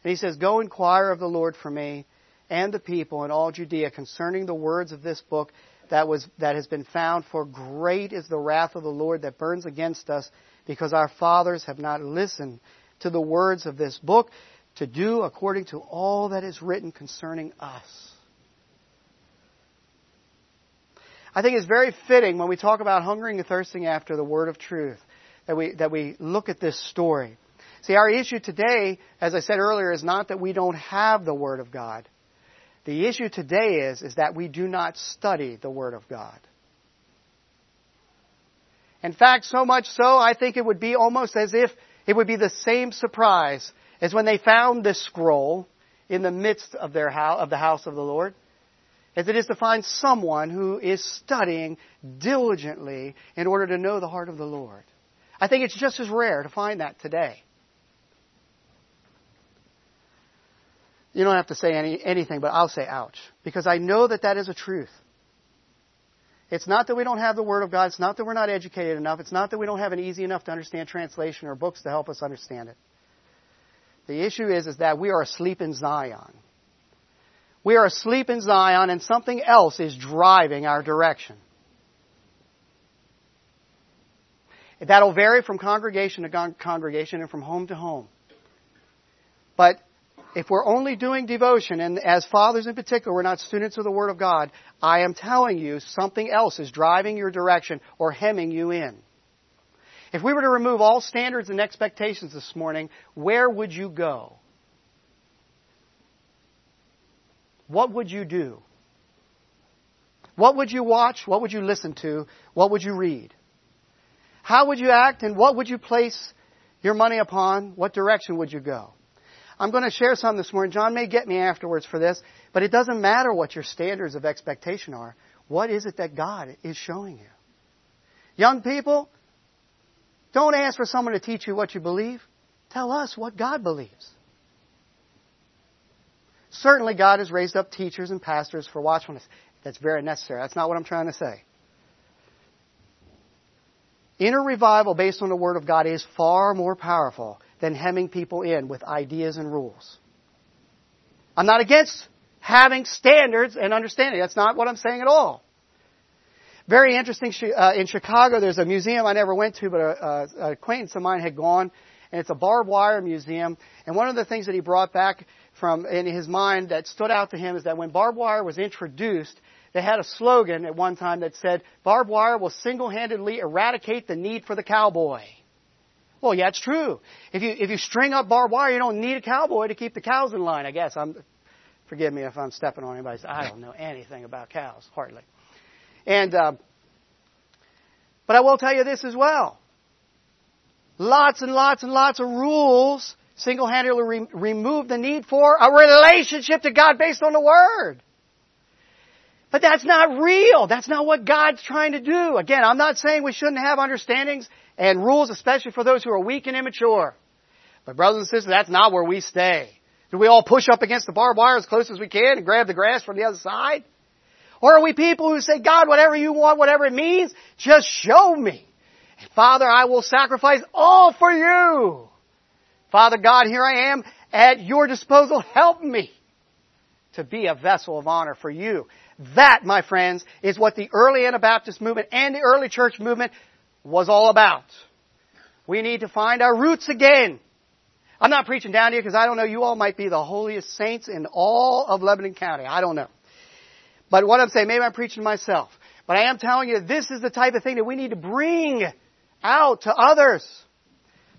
And he says, Go inquire of the Lord for me and the people in all Judea concerning the words of this book that, was, that has been found, for great is the wrath of the Lord that burns against us, because our fathers have not listened to the words of this book to do according to all that is written concerning us. I think it's very fitting when we talk about hungering and thirsting after the word of truth that we, that we look at this story. See, our issue today, as I said earlier, is not that we don't have the Word of God. The issue today is, is that we do not study the Word of God. In fact, so much so, I think it would be almost as if it would be the same surprise as when they found this scroll in the midst of their house, of the house of the Lord, as it is to find someone who is studying diligently in order to know the heart of the Lord. I think it's just as rare to find that today. You don't have to say any, anything, but I'll say ouch. Because I know that that is a truth. It's not that we don't have the Word of God. It's not that we're not educated enough. It's not that we don't have an easy enough to understand translation or books to help us understand it. The issue is, is that we are asleep in Zion. We are asleep in Zion and something else is driving our direction. That'll vary from congregation to congregation and from home to home. But if we're only doing devotion, and as fathers in particular, we're not students of the Word of God, I am telling you something else is driving your direction or hemming you in. If we were to remove all standards and expectations this morning, where would you go? What would you do? What would you watch? What would you listen to? What would you read? How would you act and what would you place your money upon? What direction would you go? I'm going to share some this morning. John may get me afterwards for this, but it doesn't matter what your standards of expectation are. What is it that God is showing you? Young people, don't ask for someone to teach you what you believe. Tell us what God believes. Certainly, God has raised up teachers and pastors for watchfulness. That's very necessary. That's not what I'm trying to say. Inner revival based on the Word of God is far more powerful than hemming people in with ideas and rules. I'm not against having standards and understanding. That's not what I'm saying at all. Very interesting. Uh, in Chicago, there's a museum I never went to, but a, a, acquaintance of mine had gone, and it's a barbed wire museum. And one of the things that he brought back from in his mind that stood out to him is that when barbed wire was introduced, they had a slogan at one time that said, "Barbed wire will single-handedly eradicate the need for the cowboy." Well, yeah, it's true. If you if you string up barbed wire, you don't need a cowboy to keep the cows in line. I guess I'm. Forgive me if I'm stepping on anybody's. I don't know anything about cows, hardly. And uh, but I will tell you this as well. Lots and lots and lots of rules single-handedly re- remove the need for a relationship to God based on the Word. But that's not real. That's not what God's trying to do. Again, I'm not saying we shouldn't have understandings and rules, especially for those who are weak and immature. But brothers and sisters, that's not where we stay. Do we all push up against the barbed wire as close as we can and grab the grass from the other side? Or are we people who say, God, whatever you want, whatever it means, just show me. Father, I will sacrifice all for you. Father God, here I am at your disposal. Help me to be a vessel of honor for you. That, my friends, is what the early Anabaptist movement and the early church movement was all about. We need to find our roots again. I'm not preaching down to you because I don't know. You all might be the holiest saints in all of Lebanon County. I don't know. But what I'm saying, maybe I'm preaching to myself. But I am telling you, this is the type of thing that we need to bring out to others.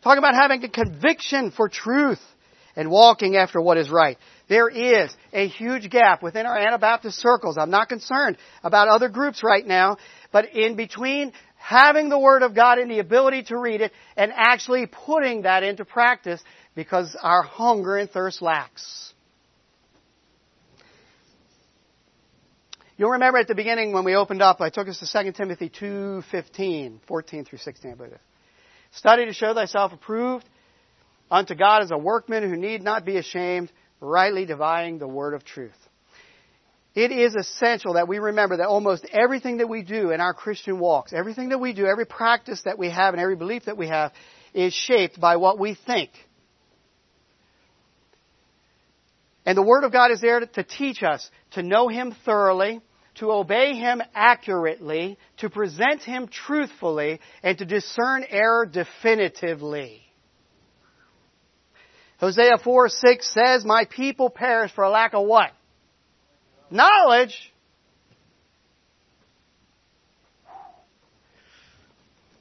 Talking about having a conviction for truth and walking after what is right. There is a huge gap within our Anabaptist circles. I'm not concerned about other groups right now, but in between having the Word of God and the ability to read it and actually putting that into practice because our hunger and thirst lacks. You'll remember at the beginning when we opened up, I took us to 2 Timothy 2.15, 14 through 16, I believe. Study to show thyself approved unto God as a workman who need not be ashamed, rightly dividing the word of truth. It is essential that we remember that almost everything that we do in our Christian walks, everything that we do, every practice that we have and every belief that we have is shaped by what we think. And the Word of God is there to teach us to know Him thoroughly, to obey Him accurately, to present Him truthfully, and to discern error definitively. Hosea 4, 6 says, My people perish for lack of what? Knowledge.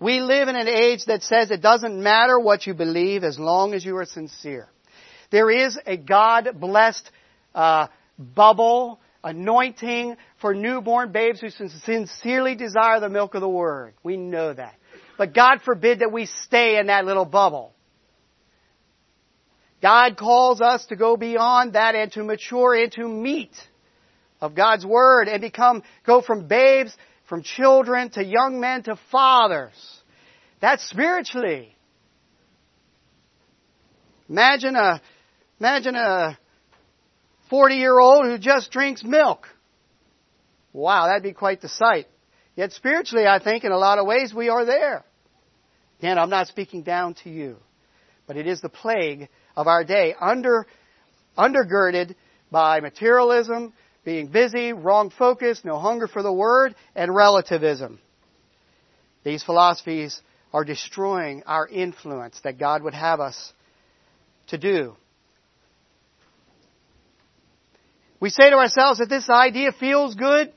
We live in an age that says it doesn't matter what you believe as long as you are sincere. There is a God blessed uh, bubble, anointing for newborn babes who sincerely desire the milk of the Word. We know that. But God forbid that we stay in that little bubble. God calls us to go beyond that and to mature into meat of God's Word and become, go from babes, from children to young men to fathers. That's spiritually. Imagine a, imagine a 40 year old who just drinks milk. Wow, that'd be quite the sight. Yet spiritually, I think in a lot of ways we are there. Again, I'm not speaking down to you, but it is the plague of our day, under, undergirded by materialism, being busy, wrong focus, no hunger for the word, and relativism. These philosophies are destroying our influence that God would have us to do. We say to ourselves that this idea feels good.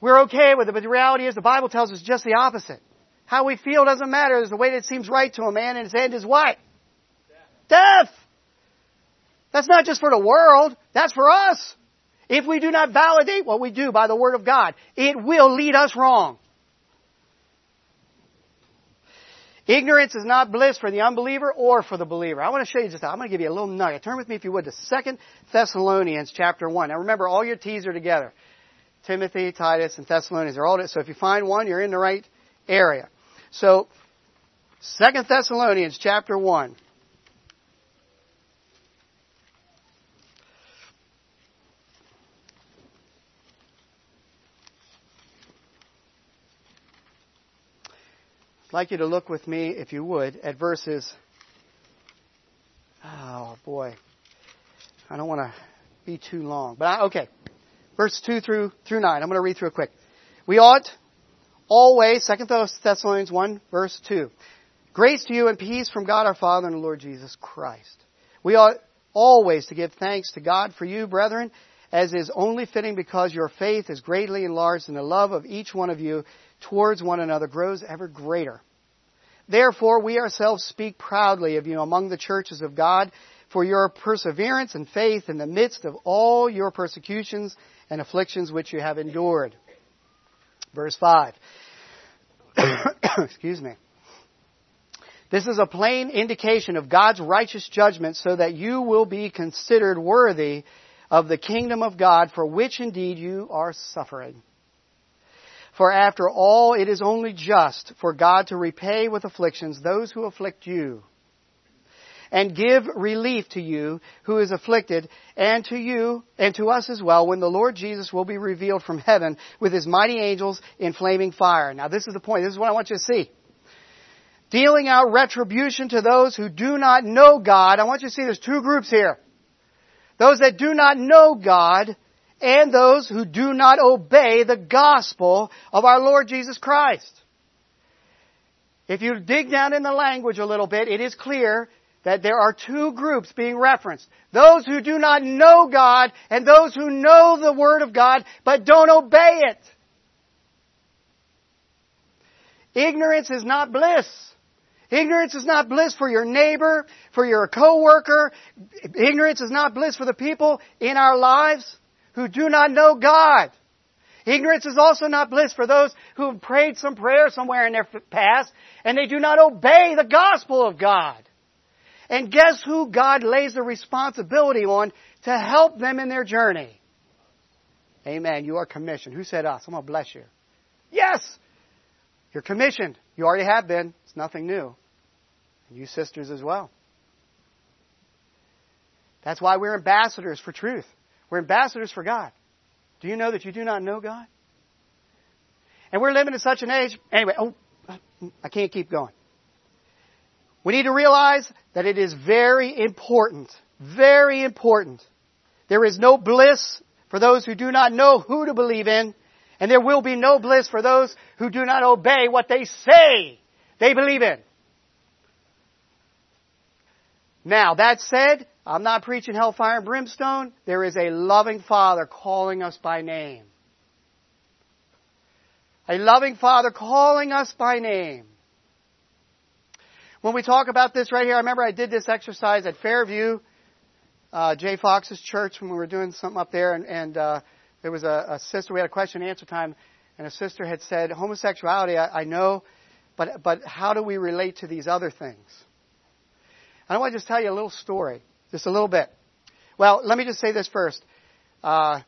We're okay with it, but the reality is the Bible tells us just the opposite. How we feel doesn't matter. There's the way that seems right to a man, and his end is what? Death. Death. That's not just for the world. That's for us. If we do not validate what we do by the Word of God, it will lead us wrong. Ignorance is not bliss for the unbeliever or for the believer. I want to show you just. I'm going to give you a little nugget. Turn with me, if you would, to Second Thessalonians chapter 1. Now remember, all your T's are together. Timothy, Titus, and Thessalonians are all, there. so if you find one, you're in the right area. So, Second Thessalonians chapter 1. I'd like you to look with me, if you would, at verses. Oh boy, I don't want to be too long, but I, okay, verse two through through nine. I'm going to read through it quick. We ought always, Second Thessalonians 1, verse 2. Grace to you and peace from God our Father and the Lord Jesus Christ. We ought always to give thanks to God for you, brethren, as is only fitting because your faith is greatly enlarged and the love of each one of you towards one another grows ever greater. Therefore, we ourselves speak proudly of you among the churches of God for your perseverance and faith in the midst of all your persecutions and afflictions which you have endured. Verse 5. *coughs* Excuse me. This is a plain indication of God's righteous judgment so that you will be considered worthy of the kingdom of God for which indeed you are suffering. For after all, it is only just for God to repay with afflictions those who afflict you and give relief to you who is afflicted and to you and to us as well when the Lord Jesus will be revealed from heaven with his mighty angels in flaming fire. Now this is the point. This is what I want you to see. Dealing out retribution to those who do not know God. I want you to see there's two groups here. Those that do not know God and those who do not obey the gospel of our Lord Jesus Christ. If you dig down in the language a little bit, it is clear that there are two groups being referenced. Those who do not know God and those who know the Word of God but don't obey it. Ignorance is not bliss. Ignorance is not bliss for your neighbor, for your coworker. Ignorance is not bliss for the people in our lives who do not know God. Ignorance is also not bliss for those who have prayed some prayer somewhere in their past and they do not obey the gospel of God. And guess who God lays the responsibility on to help them in their journey? Amen. You are commissioned. Who said us? I'm going to bless you. Yes! You're commissioned. You already have been. It's nothing new. And you sisters as well. That's why we're ambassadors for truth. We're ambassadors for God. Do you know that you do not know God? And we're living in such an age. Anyway, oh, I can't keep going. We need to realize that it is very important, very important. There is no bliss for those who do not know who to believe in, and there will be no bliss for those who do not obey what they say they believe in. Now, that said, I'm not preaching hellfire and brimstone. There is a loving Father calling us by name. A loving Father calling us by name. When we talk about this right here, I remember I did this exercise at Fairview, uh, Jay Fox's church, when we were doing something up there, and, and uh, there was a, a, sister. We had a question and answer time, and a sister had said, "Homosexuality, I, I know, but but how do we relate to these other things?" And I want to just tell you a little story, just a little bit. Well, let me just say this first. Uh,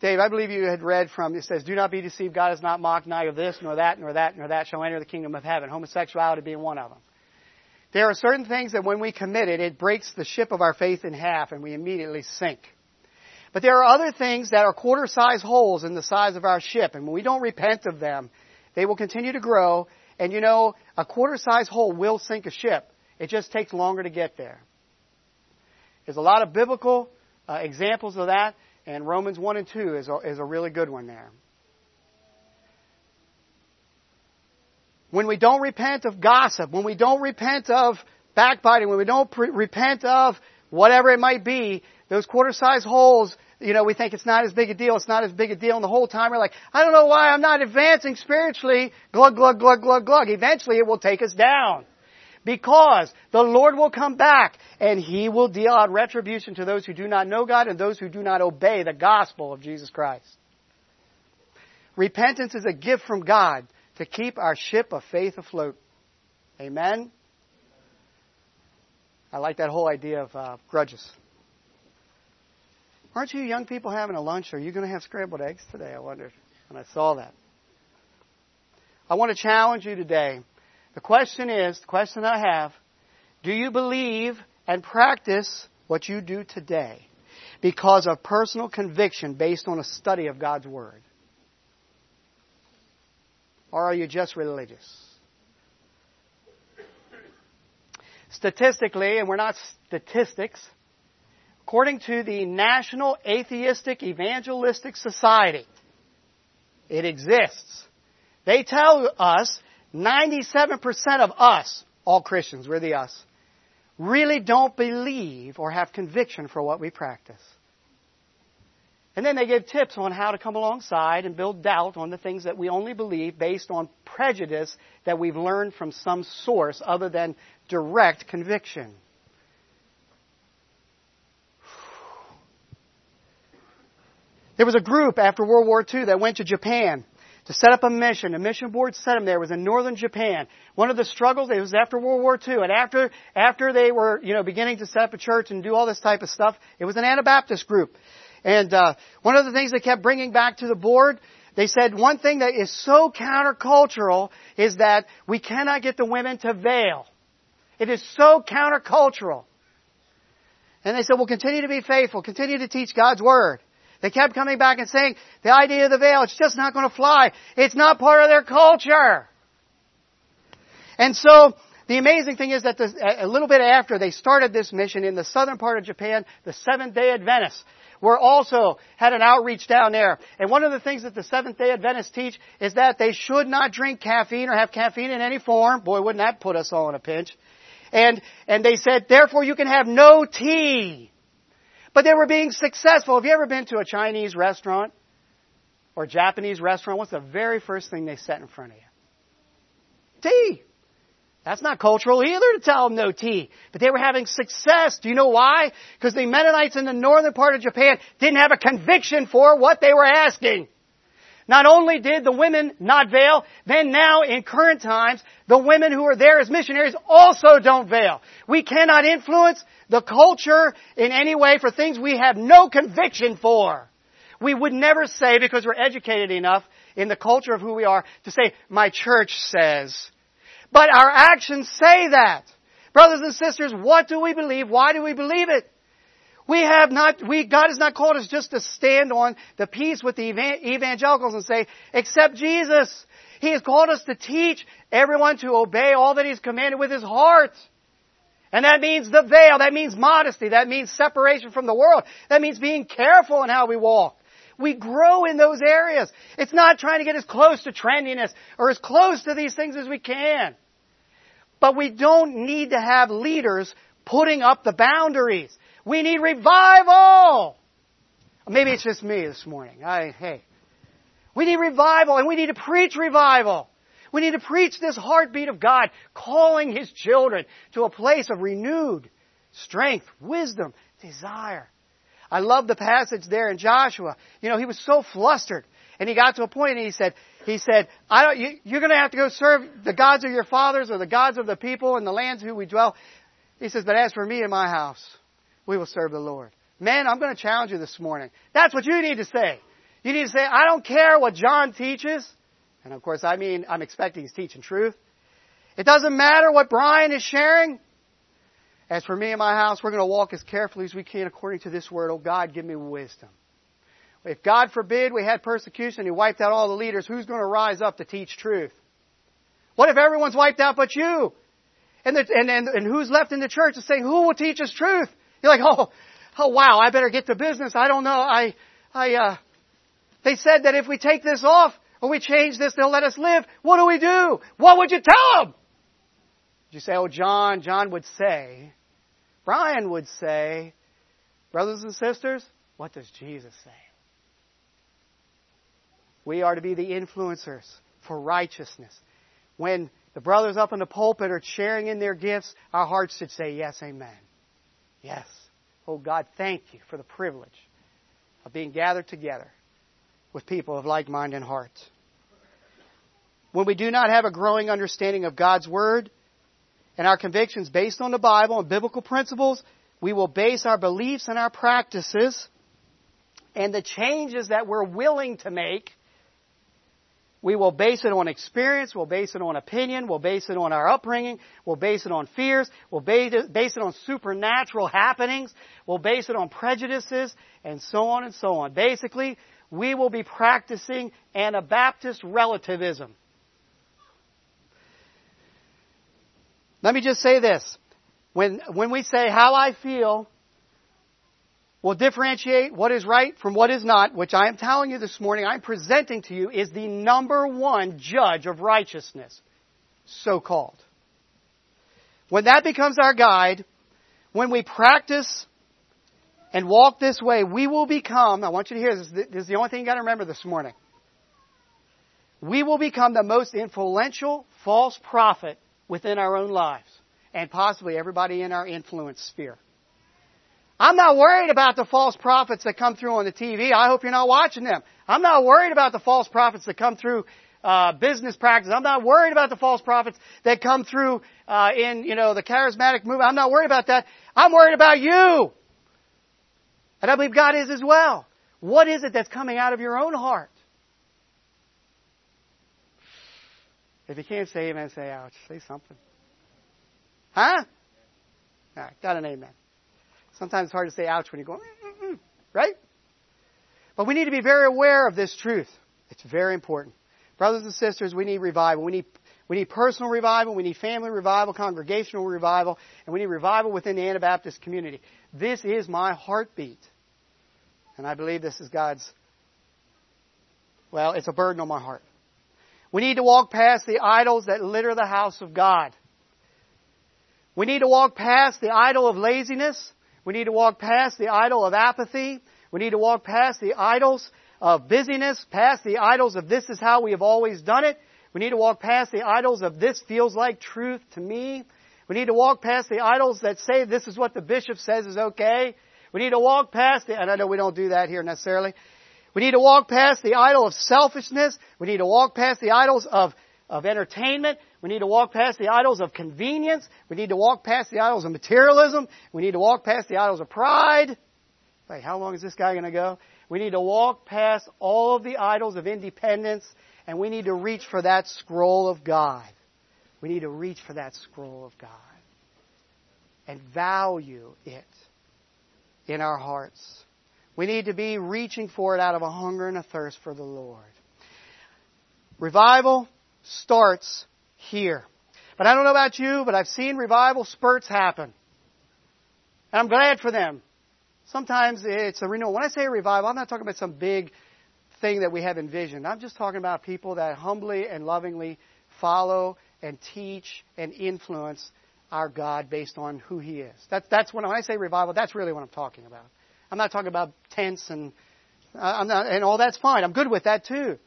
Dave, I believe you had read from, it says, Do not be deceived, God is not mocked, neither this, nor that, nor that, nor that shall enter the kingdom of heaven. Homosexuality being one of them. There are certain things that when we commit it, it breaks the ship of our faith in half and we immediately sink. But there are other things that are quarter size holes in the size of our ship, and when we don't repent of them, they will continue to grow, and you know, a quarter size hole will sink a ship. It just takes longer to get there. There's a lot of biblical uh, examples of that, and Romans 1 and 2 is a, is a really good one there. When we don't repent of gossip, when we don't repent of backbiting, when we don't pre- repent of whatever it might be, those quarter size holes, you know, we think it's not as big a deal, it's not as big a deal, and the whole time we're like, I don't know why I'm not advancing spiritually, glug, glug, glug, glug, glug. Eventually it will take us down. Because the Lord will come back and He will deal out retribution to those who do not know God and those who do not obey the gospel of Jesus Christ. Repentance is a gift from God to keep our ship of faith afloat. Amen? I like that whole idea of uh, grudges. Aren't you young people having a lunch? Are you going to have scrambled eggs today? I wondered when I saw that. I want to challenge you today the question is, the question I have, do you believe and practice what you do today because of personal conviction based on a study of God's Word? Or are you just religious? Statistically, and we're not statistics, according to the National Atheistic Evangelistic Society, it exists. They tell us 97% of us, all Christians, we're the us, really don't believe or have conviction for what we practice. And then they give tips on how to come alongside and build doubt on the things that we only believe based on prejudice that we've learned from some source other than direct conviction. There was a group after World War II that went to Japan to set up a mission. A mission board set them there. It was in northern Japan. One of the struggles, it was after World War II, and after, after they were, you know, beginning to set up a church and do all this type of stuff, it was an Anabaptist group. And, uh, one of the things they kept bringing back to the board, they said one thing that is so countercultural is that we cannot get the women to veil. It is so countercultural. And they said, well, continue to be faithful. Continue to teach God's Word. They kept coming back and saying, the idea of the veil, it's just not going to fly. It's not part of their culture. And so, the amazing thing is that the, a little bit after they started this mission in the southern part of Japan, the Seventh day Adventists were also had an outreach down there. And one of the things that the Seventh day Adventists teach is that they should not drink caffeine or have caffeine in any form. Boy, wouldn't that put us all in a pinch. And, and they said, therefore you can have no tea. But they were being successful. Have you ever been to a Chinese restaurant or Japanese restaurant? What's the very first thing they set in front of you? Tea. That's not cultural either to tell them no tea. But they were having success. Do you know why? Because the Mennonites in the northern part of Japan didn't have a conviction for what they were asking. Not only did the women not veil, then now in current times, the women who are there as missionaries also don't veil. We cannot influence the culture in any way for things we have no conviction for. We would never say, because we're educated enough in the culture of who we are, to say, my church says. But our actions say that. Brothers and sisters, what do we believe? Why do we believe it? We have not, we, God has not called us just to stand on the peace with the evangelicals and say, accept Jesus. He has called us to teach everyone to obey all that He's commanded with His heart. And that means the veil. That means modesty. That means separation from the world. That means being careful in how we walk. We grow in those areas. It's not trying to get as close to trendiness or as close to these things as we can. But we don't need to have leaders putting up the boundaries. We need revival. Maybe it's just me this morning. I, hey. We need revival and we need to preach revival. We need to preach this heartbeat of God, calling His children to a place of renewed strength, wisdom, desire. I love the passage there in Joshua. You know, he was so flustered. And he got to a point and he said, he said, I don't, you, you're going to have to go serve the gods of your fathers or the gods of the people in the lands who we dwell. He says, but as for me and my house, we will serve the Lord. Man, I'm going to challenge you this morning. That's what you need to say. You need to say, I don't care what John teaches. And of course, I mean, I'm expecting he's teaching truth. It doesn't matter what Brian is sharing. As for me and my house, we're going to walk as carefully as we can according to this word. Oh God, give me wisdom. If God forbid we had persecution, and He wiped out all the leaders, who's going to rise up to teach truth? What if everyone's wiped out but you? And, the, and, and, and who's left in the church to say, who will teach us truth? You're like, oh, oh wow, I better get to business. I don't know. I, I, uh, they said that if we take this off or we change this, they'll let us live. What do we do? What would you tell them? You say, oh, John, John would say, Brian would say, brothers and sisters, what does Jesus say? We are to be the influencers for righteousness. When the brothers up in the pulpit are sharing in their gifts, our hearts should say, Yes, amen. Yes. Oh God, thank you for the privilege of being gathered together with people of like mind and heart. When we do not have a growing understanding of God's Word and our convictions based on the Bible and biblical principles, we will base our beliefs and our practices and the changes that we're willing to make we will base it on experience. We'll base it on opinion. We'll base it on our upbringing. We'll base it on fears. We'll base it, base it on supernatural happenings. We'll base it on prejudices and so on and so on. Basically, we will be practicing Anabaptist relativism. Let me just say this. When, when we say how I feel, will differentiate what is right from what is not, which I am telling you this morning, I'm presenting to you, is the number one judge of righteousness, so called. When that becomes our guide, when we practice and walk this way, we will become, I want you to hear this, this is the only thing you got to remember this morning. We will become the most influential false prophet within our own lives and possibly everybody in our influence sphere. I'm not worried about the false prophets that come through on the TV. I hope you're not watching them. I'm not worried about the false prophets that come through uh, business practice. I'm not worried about the false prophets that come through uh, in you know the charismatic movement. I'm not worried about that. I'm worried about you, and I believe God is as well. What is it that's coming out of your own heart? If you can't say amen, say ouch. Say something. Huh? All right, got an amen. Sometimes it's hard to say ouch when you go, Mm-mm-mm, right? But we need to be very aware of this truth. It's very important. Brothers and sisters, we need revival. We need, we need personal revival. We need family revival, congregational revival, and we need revival within the Anabaptist community. This is my heartbeat. And I believe this is God's, well, it's a burden on my heart. We need to walk past the idols that litter the house of God. We need to walk past the idol of laziness. We need to walk past the idol of apathy. We need to walk past the idols of busyness, past the idols of this is how we have always done it. We need to walk past the idols of this feels like truth to me. We need to walk past the idols that say this is what the bishop says is okay. We need to walk past the, and I know we don't do that here necessarily. We need to walk past the idol of selfishness. We need to walk past the idols of, of entertainment. We need to walk past the idols of convenience. We need to walk past the idols of materialism. We need to walk past the idols of pride. Wait, how long is this guy going to go? We need to walk past all of the idols of independence and we need to reach for that scroll of God. We need to reach for that scroll of God and value it in our hearts. We need to be reaching for it out of a hunger and a thirst for the Lord. Revival starts here. But I don't know about you, but I've seen revival spurts happen. And I'm glad for them. Sometimes it's a renewal. When I say revival, I'm not talking about some big thing that we have envisioned. I'm just talking about people that humbly and lovingly follow and teach and influence our God based on who He is. That, that's when, when I say revival, that's really what I'm talking about. I'm not talking about tents and uh, I'm not, and all that's fine. I'm good with that too.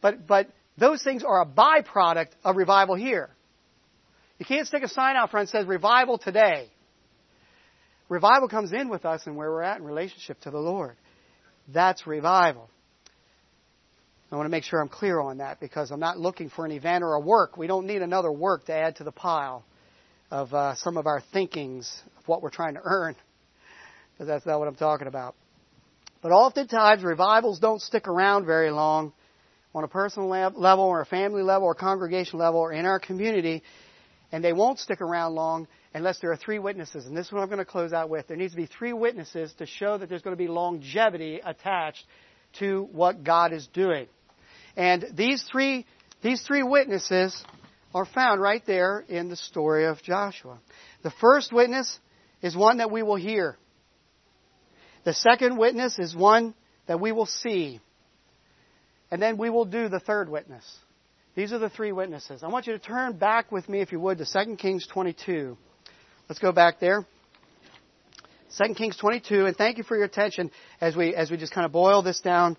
But but those things are a byproduct of revival here. You can't stick a sign out front that says revival today. Revival comes in with us and where we're at in relationship to the Lord. That's revival. I want to make sure I'm clear on that because I'm not looking for an event or a work. We don't need another work to add to the pile of uh, some of our thinkings of what we're trying to earn because that's not what I'm talking about. But oftentimes, revivals don't stick around very long on a personal level or a family level or congregation level or in our community, and they won't stick around long unless there are three witnesses. And this is what I'm going to close out with. There needs to be three witnesses to show that there's going to be longevity attached to what God is doing. And these three, these three witnesses are found right there in the story of Joshua. The first witness is one that we will hear. The second witness is one that we will see. And then we will do the third witness. These are the three witnesses. I want you to turn back with me, if you would, to 2 Kings 22. Let's go back there. 2 Kings 22, and thank you for your attention as we, as we just kind of boil this down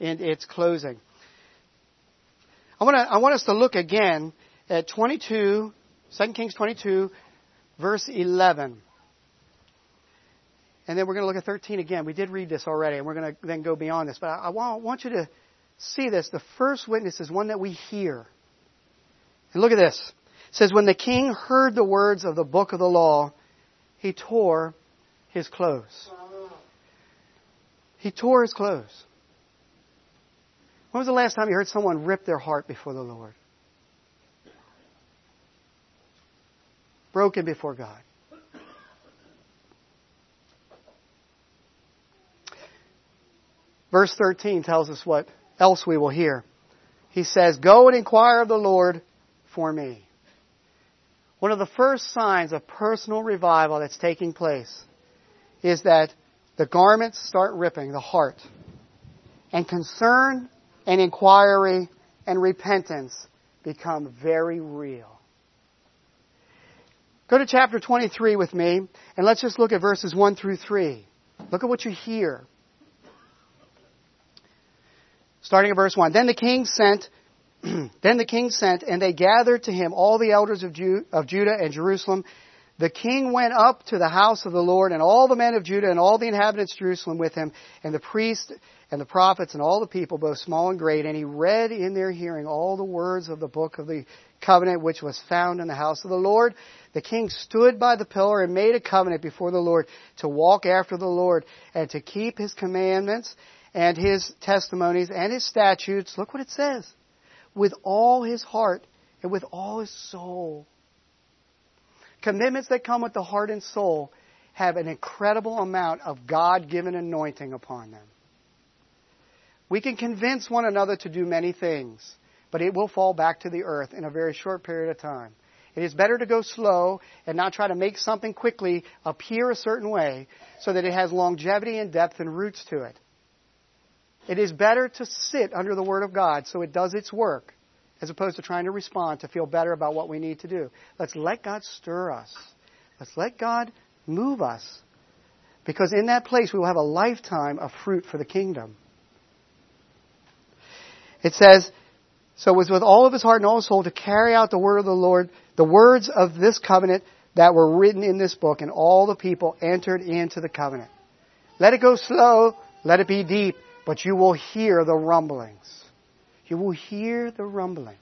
in its closing. I want, to, I want us to look again at 22, 2 Kings 22, verse 11. And then we're going to look at 13 again. We did read this already, and we're going to then go beyond this. But I, I want you to see this. The first witness is one that we hear. And look at this It says, When the king heard the words of the book of the law, he tore his clothes. He tore his clothes. When was the last time you heard someone rip their heart before the Lord? Broken before God. Verse 13 tells us what else we will hear. He says, Go and inquire of the Lord for me. One of the first signs of personal revival that's taking place is that the garments start ripping, the heart. And concern and inquiry and repentance become very real. Go to chapter 23 with me, and let's just look at verses 1 through 3. Look at what you hear. Starting at verse 1. Then the king sent *clears throat* then the king sent, and they gathered to him all the elders of, Ju- of Judah and Jerusalem. The king went up to the house of the Lord, and all the men of Judah and all the inhabitants of Jerusalem with him, and the priests and the prophets and all the people, both small and great. And he read in their hearing all the words of the book of the covenant which was found in the house of the Lord. The king stood by the pillar and made a covenant before the Lord to walk after the Lord and to keep his commandments and his testimonies and his statutes. Look what it says with all his heart and with all his soul. commitments that come with the heart and soul have an incredible amount of God given anointing upon them. We can convince one another to do many things, but it will fall back to the earth in a very short period of time. It is better to go slow and not try to make something quickly appear a certain way so that it has longevity and depth and roots to it. It is better to sit under the Word of God so it does its work as opposed to trying to respond to feel better about what we need to do. Let's let God stir us. Let's let God move us. Because in that place we will have a lifetime of fruit for the kingdom. It says, so it was with all of his heart and all his soul to carry out the word of the Lord, the words of this covenant that were written in this book, and all the people entered into the covenant. Let it go slow, let it be deep, but you will hear the rumblings. You will hear the rumblings.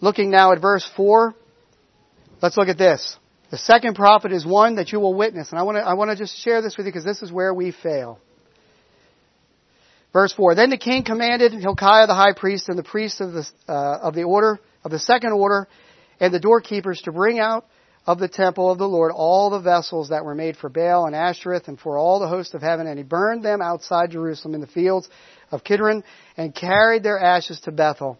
Looking now at verse 4, let's look at this. The second prophet is one that you will witness. And I want to, I want to just share this with you because this is where we fail. Verse 4. Then the king commanded Hilkiah the high priest and the priests of the, uh, of the order, of the second order, and the doorkeepers to bring out of the temple of the Lord all the vessels that were made for Baal and Ashtoreth and for all the host of heaven, and he burned them outside Jerusalem in the fields of Kidron and carried their ashes to Bethel.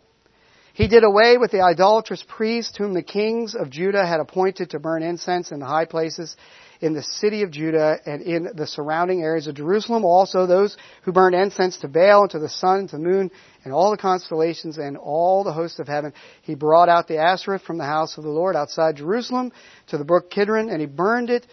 He did away with the idolatrous priests whom the kings of Judah had appointed to burn incense in the high places in the city of Judah and in the surrounding areas of Jerusalem. Also those who burned incense to Baal and to the sun, to the moon, and all the constellations and all the hosts of heaven. He brought out the Asherah from the house of the Lord outside Jerusalem to the brook Kidron, and he burned it,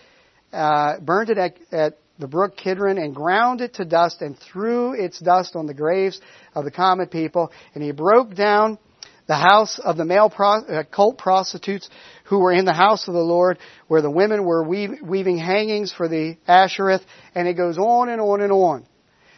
uh, burned it at, at the brook Kidron and ground it to dust and threw its dust on the graves of the common people. And he broke down the house of the male pro- uh, cult prostitutes who were in the house of the Lord, where the women were weave- weaving hangings for the Ashereth, and it goes on and on and on.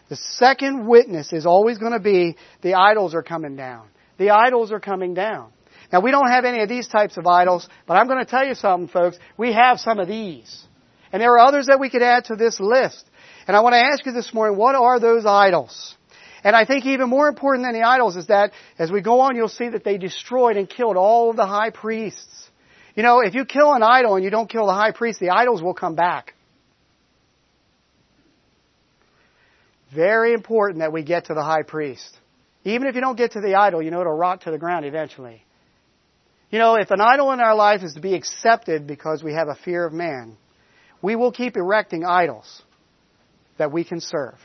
The second witness is always going to be the idols are coming down. The idols are coming down. Now we don't have any of these types of idols, but I'm going to tell you something, folks. We have some of these. And there are others that we could add to this list. And I want to ask you this morning, what are those idols? And I think even more important than the idols is that as we go on, you'll see that they destroyed and killed all of the high priests. You know, if you kill an idol and you don't kill the high priest, the idols will come back. Very important that we get to the high priest. Even if you don't get to the idol, you know it'll rot to the ground eventually. You know, if an idol in our life is to be accepted because we have a fear of man, we will keep erecting idols that we can serve.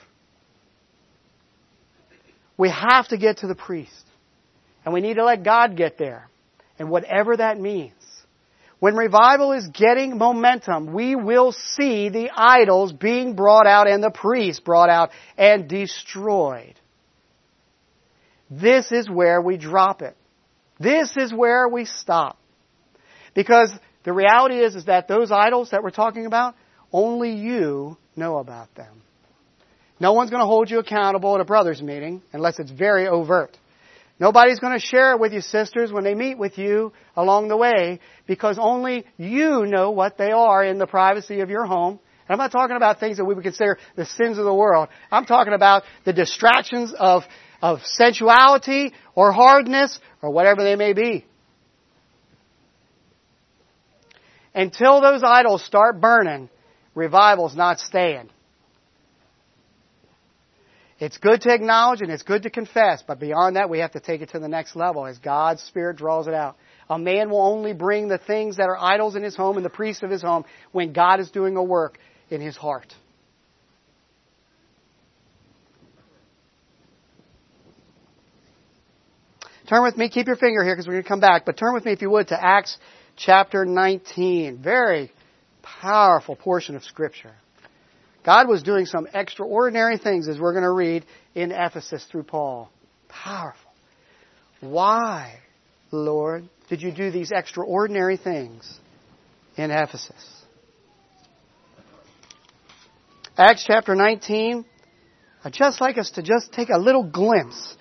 We have to get to the priest. And we need to let God get there. And whatever that means. When revival is getting momentum, we will see the idols being brought out and the priests brought out and destroyed. This is where we drop it. This is where we stop. Because the reality is, is that those idols that we're talking about, only you know about them. No one's going to hold you accountable at a brothers meeting unless it's very overt. Nobody's going to share it with you, sisters, when they meet with you along the way because only you know what they are in the privacy of your home. And I'm not talking about things that we would consider the sins of the world. I'm talking about the distractions of, of sensuality or hardness or whatever they may be. Until those idols start burning, revival's not staying. It's good to acknowledge and it's good to confess, but beyond that, we have to take it to the next level as God's Spirit draws it out. A man will only bring the things that are idols in his home and the priests of his home when God is doing a work in his heart. Turn with me, keep your finger here because we're going to come back, but turn with me, if you would, to Acts chapter 19. Very powerful portion of Scripture. God was doing some extraordinary things, as we're going to read in Ephesus through Paul. Powerful. Why, Lord, did you do these extraordinary things in Ephesus? Acts chapter 19. I'd just like us to just take a little glimpse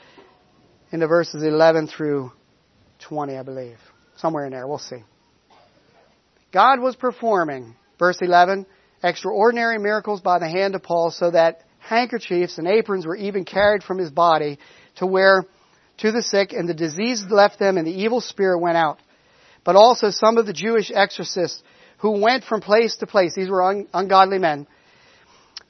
into verses 11 through 20, I believe. Somewhere in there. We'll see. God was performing, verse 11, extraordinary miracles by the hand of Paul, so that handkerchiefs and aprons were even carried from his body to wear to the sick, and the disease left them, and the evil spirit went out. But also some of the Jewish exorcists who went from place to place, these were un- ungodly men,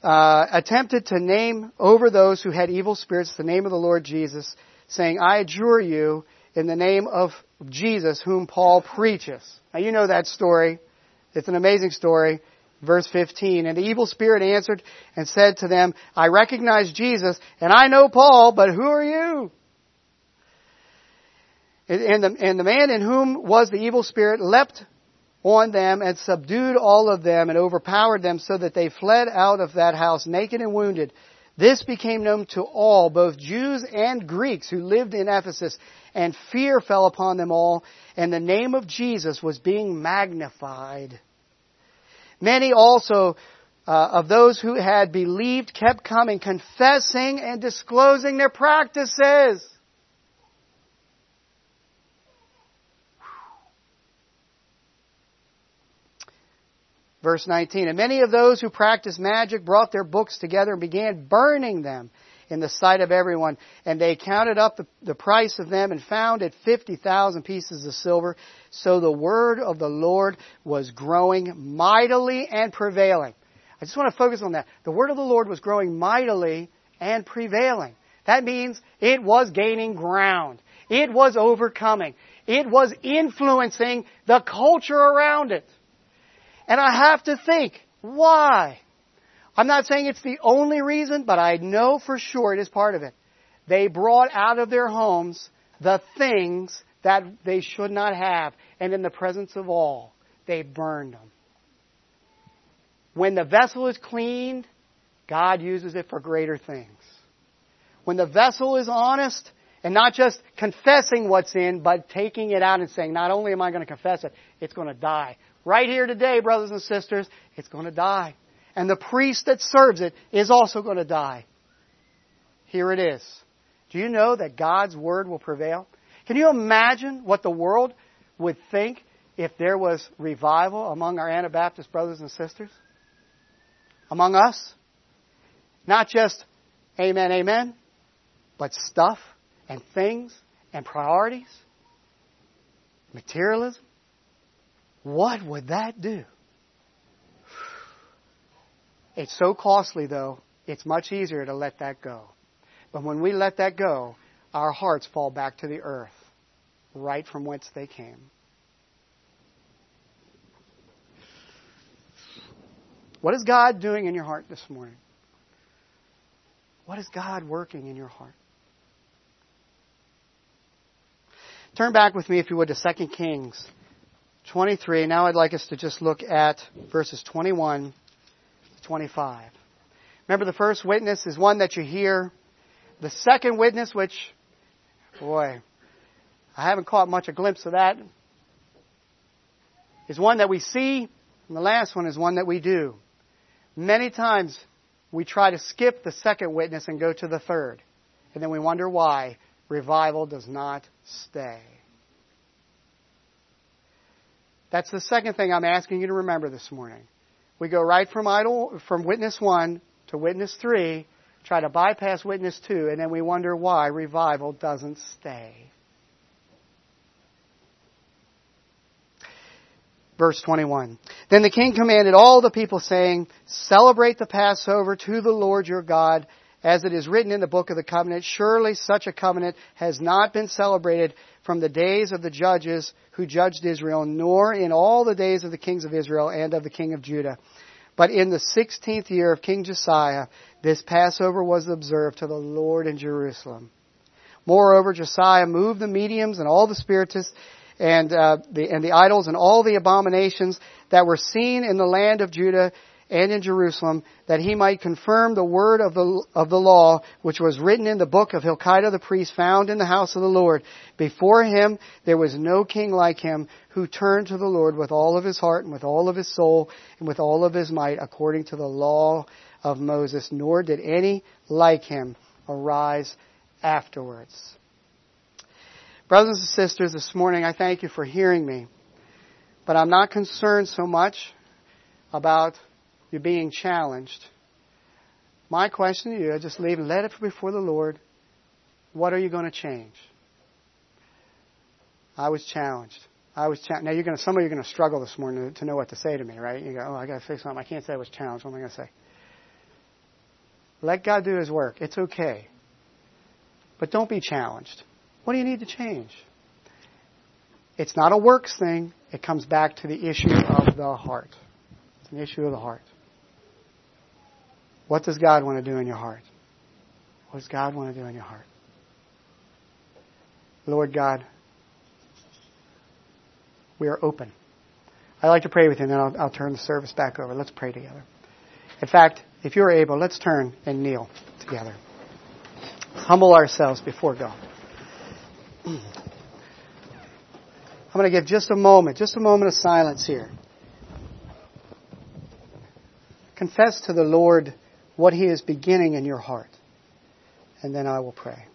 uh, attempted to name over those who had evil spirits the name of the Lord Jesus, saying, I adjure you in the name of Jesus whom Paul preaches. Now you know that story. It's an amazing story. Verse 15, and the evil spirit answered and said to them, I recognize Jesus and I know Paul, but who are you? And the, and the man in whom was the evil spirit leapt on them and subdued all of them and overpowered them so that they fled out of that house naked and wounded. This became known to all, both Jews and Greeks who lived in Ephesus, and fear fell upon them all, and the name of Jesus was being magnified. Many also uh, of those who had believed kept coming, confessing and disclosing their practices. Verse 19, and many of those who practiced magic brought their books together and began burning them in the sight of everyone. And they counted up the, the price of them and found it 50,000 pieces of silver. So the word of the Lord was growing mightily and prevailing. I just want to focus on that. The word of the Lord was growing mightily and prevailing. That means it was gaining ground. It was overcoming. It was influencing the culture around it. And I have to think, why? I'm not saying it's the only reason, but I know for sure it is part of it. They brought out of their homes the things that they should not have, and in the presence of all, they burned them. When the vessel is cleaned, God uses it for greater things. When the vessel is honest, and not just confessing what's in, but taking it out and saying, not only am I going to confess it, it's going to die. Right here today, brothers and sisters, it's going to die. And the priest that serves it is also going to die. Here it is. Do you know that God's word will prevail? Can you imagine what the world would think if there was revival among our Anabaptist brothers and sisters? Among us? Not just amen, amen, but stuff and things and priorities, materialism. What would that do? It's so costly, though, it's much easier to let that go. But when we let that go, our hearts fall back to the earth, right from whence they came. What is God doing in your heart this morning? What is God working in your heart? Turn back with me, if you would, to 2 Kings 23. Now I'd like us to just look at verses 21 to 25. Remember, the first witness is one that you hear. The second witness, which, boy, I haven't caught much a glimpse of that, is one that we see, and the last one is one that we do. Many times we try to skip the second witness and go to the third, and then we wonder why revival does not stay. That's the second thing I'm asking you to remember this morning. We go right from idol, from witness one to witness three, try to bypass witness two, and then we wonder why revival doesn't stay. Verse 21. Then the king commanded all the people saying, Celebrate the Passover to the Lord your God as it is written in the book of the covenant, surely such a covenant has not been celebrated from the days of the judges who judged Israel, nor in all the days of the kings of Israel and of the king of Judah. But in the sixteenth year of King Josiah, this Passover was observed to the Lord in Jerusalem. Moreover, Josiah moved the mediums and all the spiritists and, uh, the, and the idols and all the abominations that were seen in the land of Judah and in Jerusalem, that he might confirm the word of the, of the law, which was written in the book of Hilkiah the priest, found in the house of the Lord. Before him there was no king like him, who turned to the Lord with all of his heart and with all of his soul and with all of his might, according to the law of Moses, nor did any like him arise afterwards. Brothers and sisters, this morning I thank you for hearing me, but I'm not concerned so much about you're being challenged My question to you, just leave and let it before the Lord. What are you going to change? I was challenged. I was challenged. Now you're going to, some of you are going to struggle this morning to, to know what to say to me, right? You go, oh, I got to say something. I can't say I was challenged. What am I going to say? Let God do His work. It's okay. But don't be challenged. What do you need to change? It's not a works thing. It comes back to the issue of the heart. It's an issue of the heart. What does God want to do in your heart? What does God want to do in your heart? Lord God, we are open. I'd like to pray with you, and then I'll, I'll turn the service back over. Let's pray together. In fact, if you're able, let's turn and kneel together. Humble ourselves before God. *clears throat* I'm going to give just a moment, just a moment of silence here. Confess to the Lord what He is beginning in your heart. And then I will pray.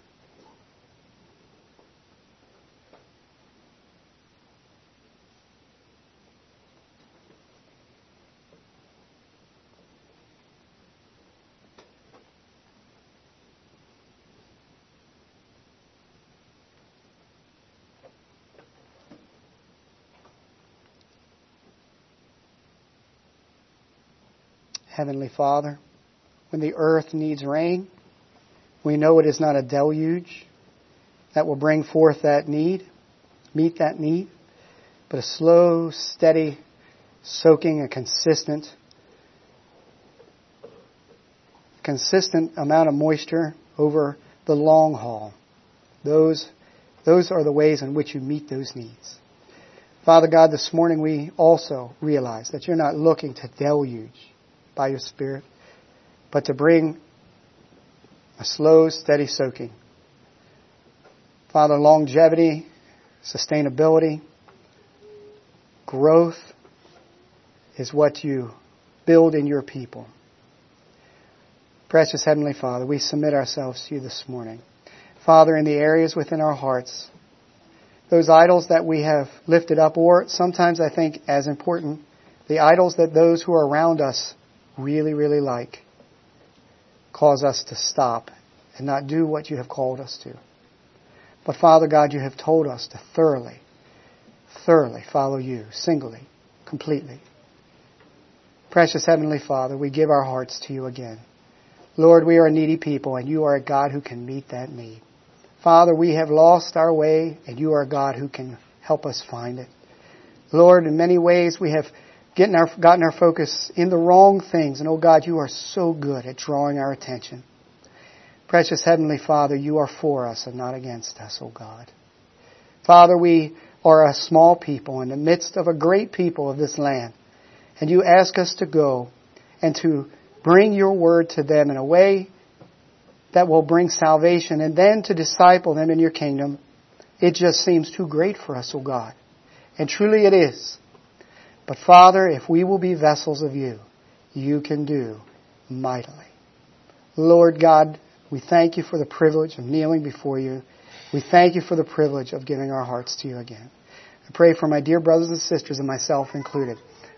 Heavenly Father, when the earth needs rain, we know it is not a deluge that will bring forth that need, meet that need, but a slow, steady soaking, a consistent, consistent amount of moisture over the long haul. Those, those are the ways in which you meet those needs. Father God, this morning we also realize that you're not looking to deluge by your Spirit, but to bring a slow, steady soaking. Father, longevity, sustainability, growth is what you build in your people. Precious Heavenly Father, we submit ourselves to you this morning. Father, in the areas within our hearts, those idols that we have lifted up, or sometimes I think as important, the idols that those who are around us really, really like cause us to stop and not do what you have called us to. But Father God, you have told us to thoroughly, thoroughly follow you, singly, completely. Precious Heavenly Father, we give our hearts to you again. Lord, we are a needy people, and you are a God who can meet that need. Father, we have lost our way, and you are a God who can help us find it. Lord, in many ways we have getting our, gotten our focus in the wrong things. And oh God, you are so good at drawing our attention. Precious Heavenly Father, you are for us and not against us, oh God. Father, we are a small people in the midst of a great people of this land. And you ask us to go and to bring your word to them in a way that will bring salvation and then to disciple them in your kingdom. It just seems too great for us, oh God. And truly it is. But Father, if we will be vessels of you, you can do mightily. Lord God, we thank you for the privilege of kneeling before you. We thank you for the privilege of giving our hearts to you again. I pray for my dear brothers and sisters and myself included.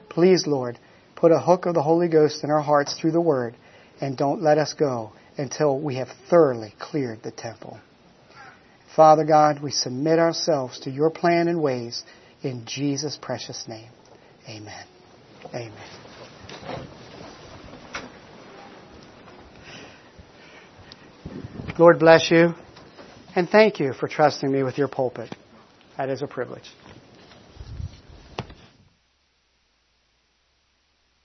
Please, Lord, put a hook of the Holy Ghost in our hearts through the Word and don't let us go until we have thoroughly cleared the temple. Father God, we submit ourselves to your plan and ways in Jesus' precious name. Amen. Amen. Lord bless you and thank you for trusting me with your pulpit. That is a privilege.